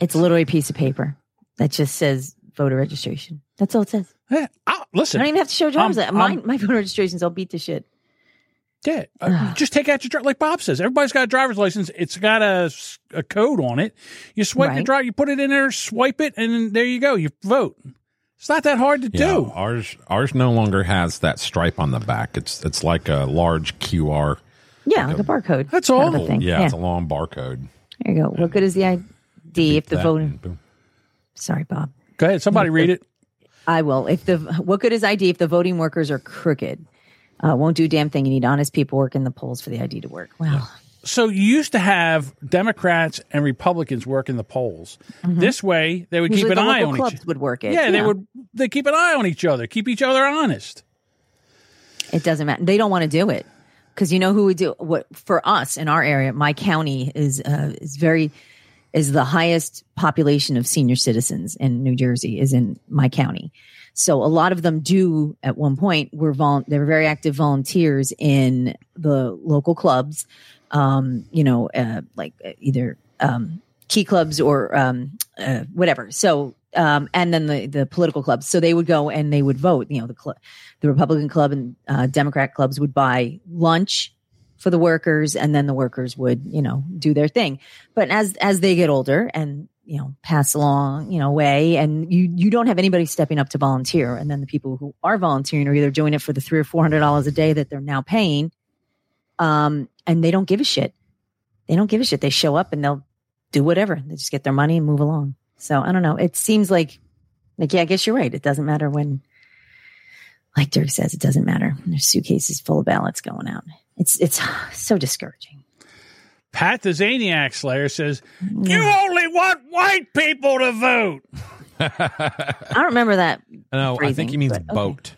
It's literally a piece of paper that just says voter registration. That's all it says. Yeah, I, listen, I don't even have to show driver's I'm- license. I'm- My, my voter registration's all beat to shit. Yeah, uh, just take out your dri- like Bob says. Everybody's got a driver's license. It's got a, a code on it. You swipe your drive, you put it in there, swipe it, and there you go. You vote. It's not that hard to Yeah, do. ours ours no longer has that stripe on the back. It's it's like a large QR. Yeah, like a barcode. That's kind all. of thing. Yeah, Yeah. it's a long barcode. There you go. What good is the ID if the That voter? and boom. Sorry, Bob. Go ahead, somebody read it. I will. If the what good is ID if the voting workers are crooked? Uh, won't do a damn thing. You need honest people working the polls for the ID to work. Wow. So you used to have Democrats and Republicans work in the polls. This way, they would Usually keep an the eye on clubs each. would work it. Yeah, they would. They keep an eye on each other, keep each other honest. It doesn't matter. They don't want to do it because you know who would do what for us in our area. My county is uh, is very is the highest population of senior citizens in New Jersey is in my county. So a lot of them do at one point were vol- they were very active volunteers in the local clubs, um, you know, uh, like uh, either um, key clubs or um, uh, whatever. So um, and then the the political clubs. So they would go and they would vote. You know, the cl- the Republican club and uh, Democrat clubs would buy lunch for the workers, and then the workers would you know do their thing. But as as they get older and you know pass along you know way, and you you don't have anybody stepping up to volunteer, and then the people who are volunteering are either doing it for the three or four hundred dollars a day that they're now paying, um, and they don't give a shit. They don't give a shit. They show up and they'll do whatever. They just get their money and move along. So I don't know. It seems like, like, yeah, I guess you're right. It doesn't matter when, like Dirk says, it doesn't matter. There's suitcases full of ballots going out. It's, it's <sighs> so discouraging. Pat the Zaniac Slayer says, mm. "You only want white people to vote." <laughs> I don't remember that. No, I think he means but okay. boat.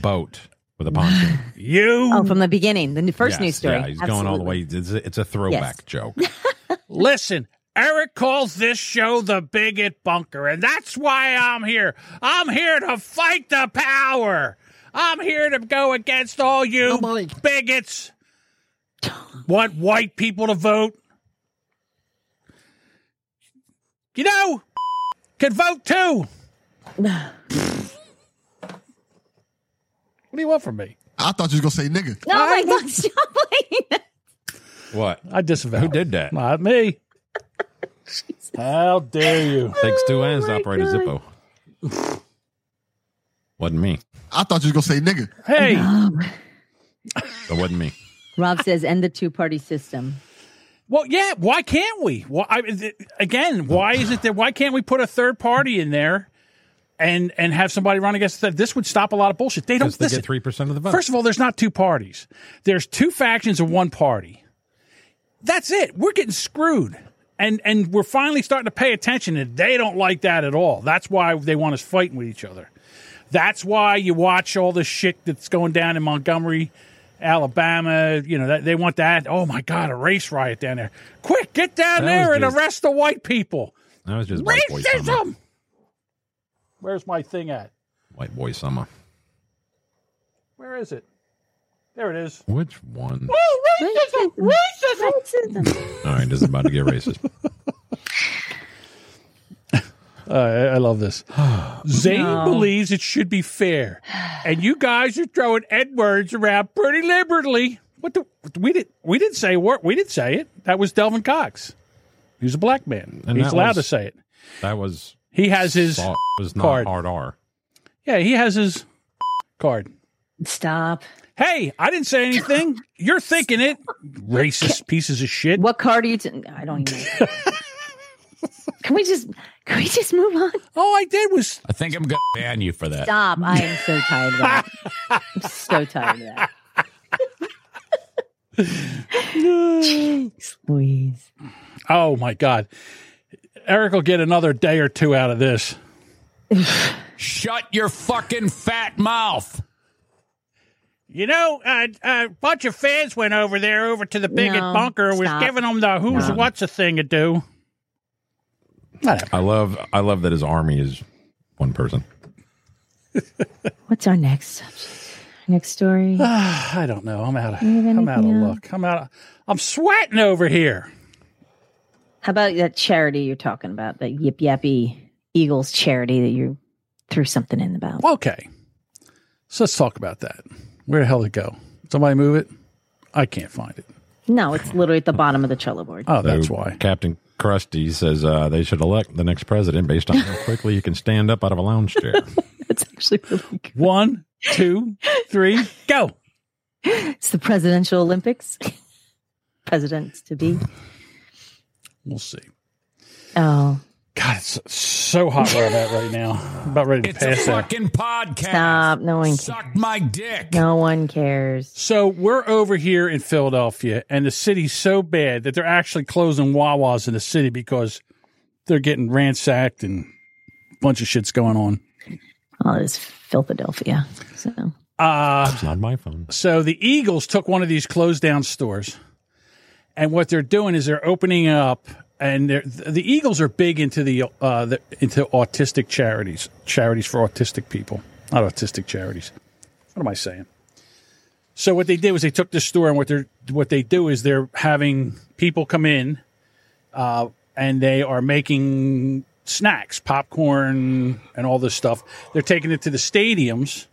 Boat with a pontoon. You <laughs> Oh, from the beginning, the first Yes, news story. Yeah, he's going all the way. It's a, it's a throwback Yes. joke. <laughs> Listen, Eric calls this show the bigot bunker, and that's why I'm here. I'm here to fight the power. I'm here to go against all you bigots. Want white people to vote? You know, can vote too. What do you want from me? I thought you was gonna say nigga. No, my God, <laughs> stop playing that. What? I disavow. Who did that? Not me. How dare you? Takes two hands Oh to operate a Zippo. wasn't me. I thought you was gonna say nigga. Hey, <laughs> That wasn't me. Rob says, end the two party system. Well, yeah. Why can't we? Why, I, again, why is it that? Why can't we put a third party in there and and have somebody run against that. This would stop a lot of bullshit. They don't they listen. get three percent of the vote. First of all, there's not two parties. There's two factions of one party. That's it. We're getting screwed. And and we're finally starting to pay attention and they don't like that at all. That's why they want us fighting with each other. That's why you watch all the shit that's going down in Montgomery, Alabama. You know, that, they want that. Oh my God, a race riot down there. Quick, get down That there and just- arrest the white people. that was just white boy summer. Racism! Where's my thing at? White boy summer. Where is it? There it is. Which one? Oh, racism! Racism! All right, this is about to get racist. <laughs> Uh, I I love this. <sighs> Zane No. believes it should be fair, and you guys are throwing N words around pretty liberally. What the? We did. We didn't say word. We didn't say it. That was Delvin Cox. He's a black man. And He's that allowed was- to say it. That was He has his saw- was not card. hard R. Yeah, he has his card. Stop. Hey, I didn't say anything. You're thinking it. Racist pieces of shit. What card are you? T- I don't even. <laughs> know. can we just? Can we just move on? All I did was. I think I'm going to ban you for that. Stop! I am so tired of that. <laughs> I'm so tired of that. Jeez Louise. Oh my God. Eric will get another day or two out of this. Shut your fucking fat mouth. You know, uh, a bunch of fans went over there, over to the bigot No, bunker, and was stop. giving them the who's No. what's a thing to do. I love I love that his army is one person. <laughs> What's our next subject? Next story. <sighs> I don't know. I'm out of. I'm out of anything luck. I'm out. Of, I'm sweating over here. How about that charity you're talking about? That Yip Yappy Eagles charity that you threw something in about. Okay, so let's talk about that. Where the hell did it go? Somebody move it. I can't find it. No, it's literally at the bottom of the Trello board. Oh, that's So why. Captain Krusty says uh, they should elect the next president based on how quickly you can stand up out of a lounge chair. <laughs> That's actually really good. One, two, three, go. It's the presidential Olympics. <laughs> Presidents to be. We'll see. Oh, God, it's so hot where I'm at right now. I'm about ready to It's a pass out. fucking podcast. stop! No one. Cares. Suck my dick. No one cares. So we're over here in Philadelphia, and the city's so bad that they're actually closing Wawas in the city because they're getting ransacked and a bunch of shit's going on. Oh, it's Philadelphia. So Uh, It's not my phone. so the Eagles took one of these closed down stores, and what they're doing is they're opening up. And the Eagles are big into the, uh, the into autistic charities, charities for autistic people, not autistic charities. What am I saying? So what they did was they took this store and what they're what they do is they're having people come in, uh, and they are making snacks, popcorn, and all this stuff. They're taking it to the stadiums,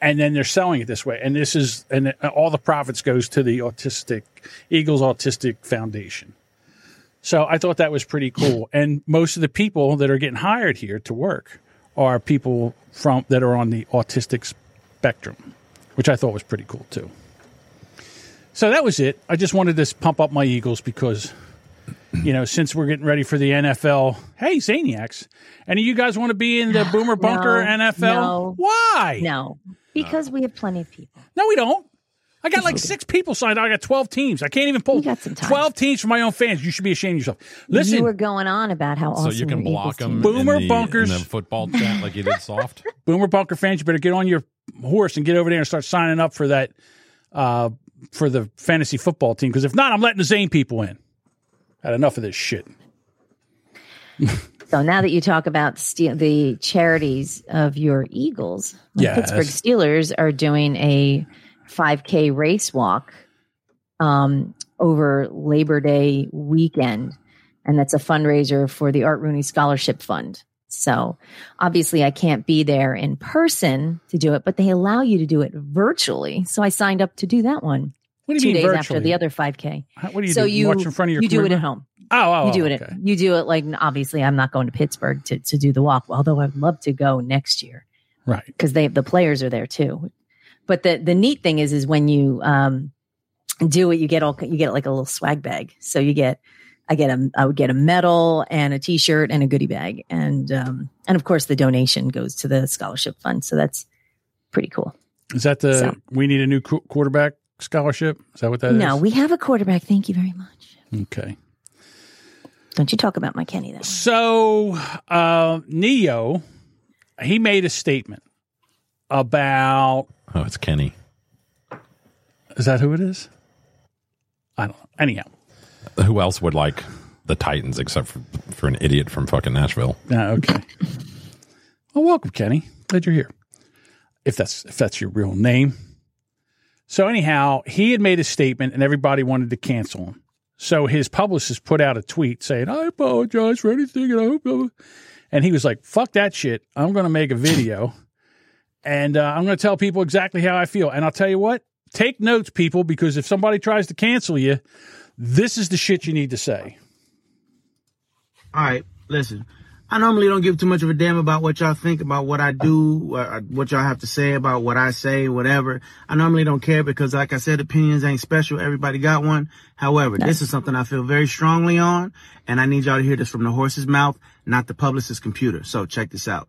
and then they're selling it this way. And this is and all the profits goes to the autistic Eagles Autistic Foundation. So I thought that was pretty cool. Mm. And most of the people that are getting hired here to work are people from that are on the autistic spectrum, which I thought was pretty cool too. So that was it. I just wanted to pump up my Eagles because, you know, since we're getting ready for the NFL, hey, Zaniacs, any of you guys want to be in the <sighs> Boomer Bunker No, NFL? no. Why? no, because we have plenty of people. No, we don't. I got like six people signed. I got 12 teams. I can't even pull got some 12 teams from my own fans. You should be ashamed of yourself. Listen, you were going on about how awesome. So you can block them Boomer in the, bunkers. in the football chat like you did soft. <laughs> Boomer Bunker fans, you better get on your horse and get over there and start signing up for that uh, for the fantasy football team. Because if not, I'm letting the Zane people in. Had enough of this shit. So now that you talk about ste- the charities of your Eagles, the Yes. Pittsburgh Steelers are doing a 5K race walk um, over Labor Day weekend, and that's a fundraiser for the Art Rooney Scholarship Fund. So obviously, I can't be there in person to do it, but they allow you to do it virtually. So I signed up to do that one. What do you two mean days virtually? after the other 5K. How- What do you so do? you watch in front of your you do it at home. Oh, oh, you do oh, it. okay. You do it like obviously. I'm not going to Pittsburgh to to do the walk, although I'd love to go next year Right. because they the players are there too. But the the neat thing is is when you um do it, you get all you get like a little swag bag. So you get I get a I would get a medal and a T-shirt and a goodie bag, and um And of course, the donation goes to the scholarship fund. So that's pretty cool. Is that the So- we need a new qu- quarterback scholarship? Is that what that is? no, we have a quarterback. Thank you very much. Okay. Don't you talk about my Kenny though. So uh, Neo, he made a statement about. Oh, it's Kenny. Is that who it is? I don't know. Anyhow, Who else would like the Titans except for, for an idiot from fucking Nashville? Yeah, okay. well, welcome, Kenny. Glad you're here. If that's if that's your real name. So anyhow, he had made a statement, and everybody wanted to cancel him. So his publicist put out a tweet saying, "I apologize for anything, and I hope." blah, blah." And he was like, "Fuck that shit! I'm going to make a video, and uh, I'm going to tell people exactly how I feel." And I'll tell you what: take notes, people, because if somebody tries to cancel you, this is the shit you need to say. All right, listen. I normally don't give too much of a damn about what y'all think about what I do, uh, what y'all have to say about what I say, whatever. I normally don't care because, like I said, opinions ain't special. Everybody got one. However, this is something I feel very strongly on, and I need y'all to hear this from the horse's mouth, not the publicist's computer. So check this out.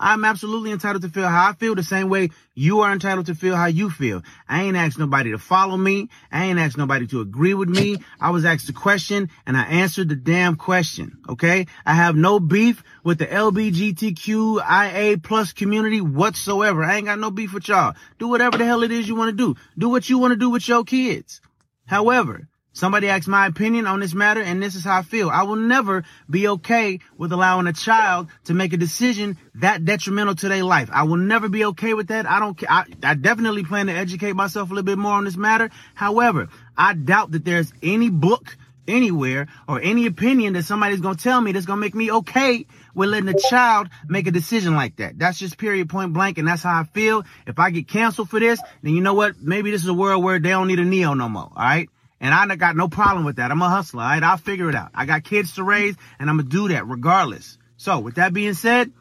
I'm absolutely entitled to feel how I feel the same way you are entitled to feel how you feel. I ain't asked nobody to follow me. I ain't asked nobody to agree with me. I was asked a question and I answered the damn question. Okay. I have no beef with the LBGTQIA plus community whatsoever. I ain't got no beef with y'all. Do whatever the hell it is you want to do. Do what you want to do with your kids. However, Somebody asked my opinion on this matter, and this is how I feel. I will never be okay with allowing a child to make a decision that detrimental to their life. I will never be okay with that. I don't care. I, I definitely plan to educate myself a little bit more on this matter. However, I doubt that there's any book anywhere or any opinion that somebody's gonna tell me that's gonna make me okay with letting a child make a decision like that. That's just period point blank, and that's how I feel. If I get canceled for this, then you know what? Maybe this is a world where they don't need a Neo no more. All right. And I got no problem with that. I'm a hustler. All right. I'll figure it out. I got kids to raise and I'm going to do that regardless. So with that being said,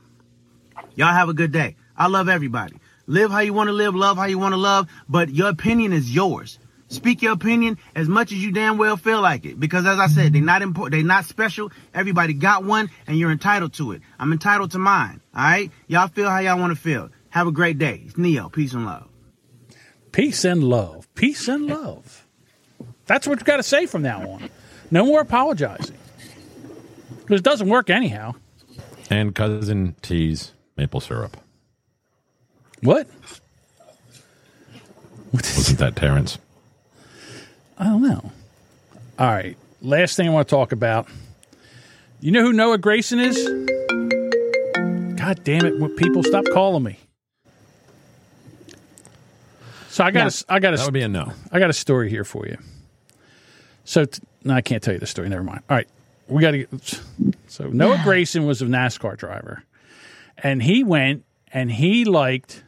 y'all have a good day. I love everybody. Live how you want to live, love how you want to love, but your opinion is yours. Speak your opinion as much as you damn well feel like it. Because as I said, they're not important. They're not special. Everybody got one and you're entitled to it. I'm entitled to mine. All right. Y'all feel how y'all want to feel. Have a great day. It's Neo. Peace and love. Peace and love. Peace and love. That's what you got to say from now on. No more apologizing. Because it doesn't work anyhow. And cousin T's maple syrup. What? Wasn't that Terrence? I don't know. All right. Last thing I want to talk about. You know who Noah Gragson is? God damn it! When people stop calling me. So I got No. a, I got a, That would be a no. I got a story here for you. So t- no, I can't tell you the story. Never mind. All right, we got to get. So Noah Gragson was a NASCAR driver, and he went and he liked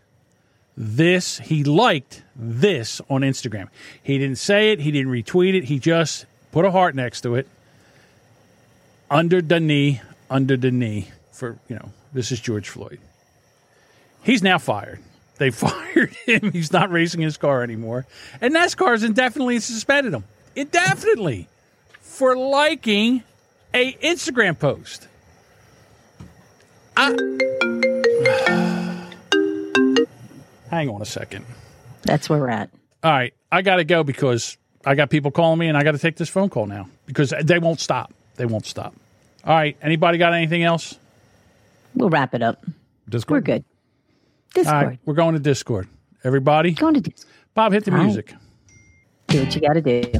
this. He liked this on Instagram. He didn't say it. He didn't retweet it. He just put a heart next to it. Under the knee, under the knee. For you know, this is George Floyd. He's now fired. They <laughs> fired him. He's not racing his car anymore. And NASCAR's indefinitely suspended him. Indefinitely. For liking a Instagram post. I- <sighs> Hang on a second. That's where we're at. All right, I got to go because I got people calling me and I got to take this phone call now because they won't stop. They won't stop. All right, anybody got anything else? We'll wrap it up. Discord. We're good. All Discord. right, we're going to Discord. Everybody? Going to Discord. Bob, hit the All right. music. Do what you got to do.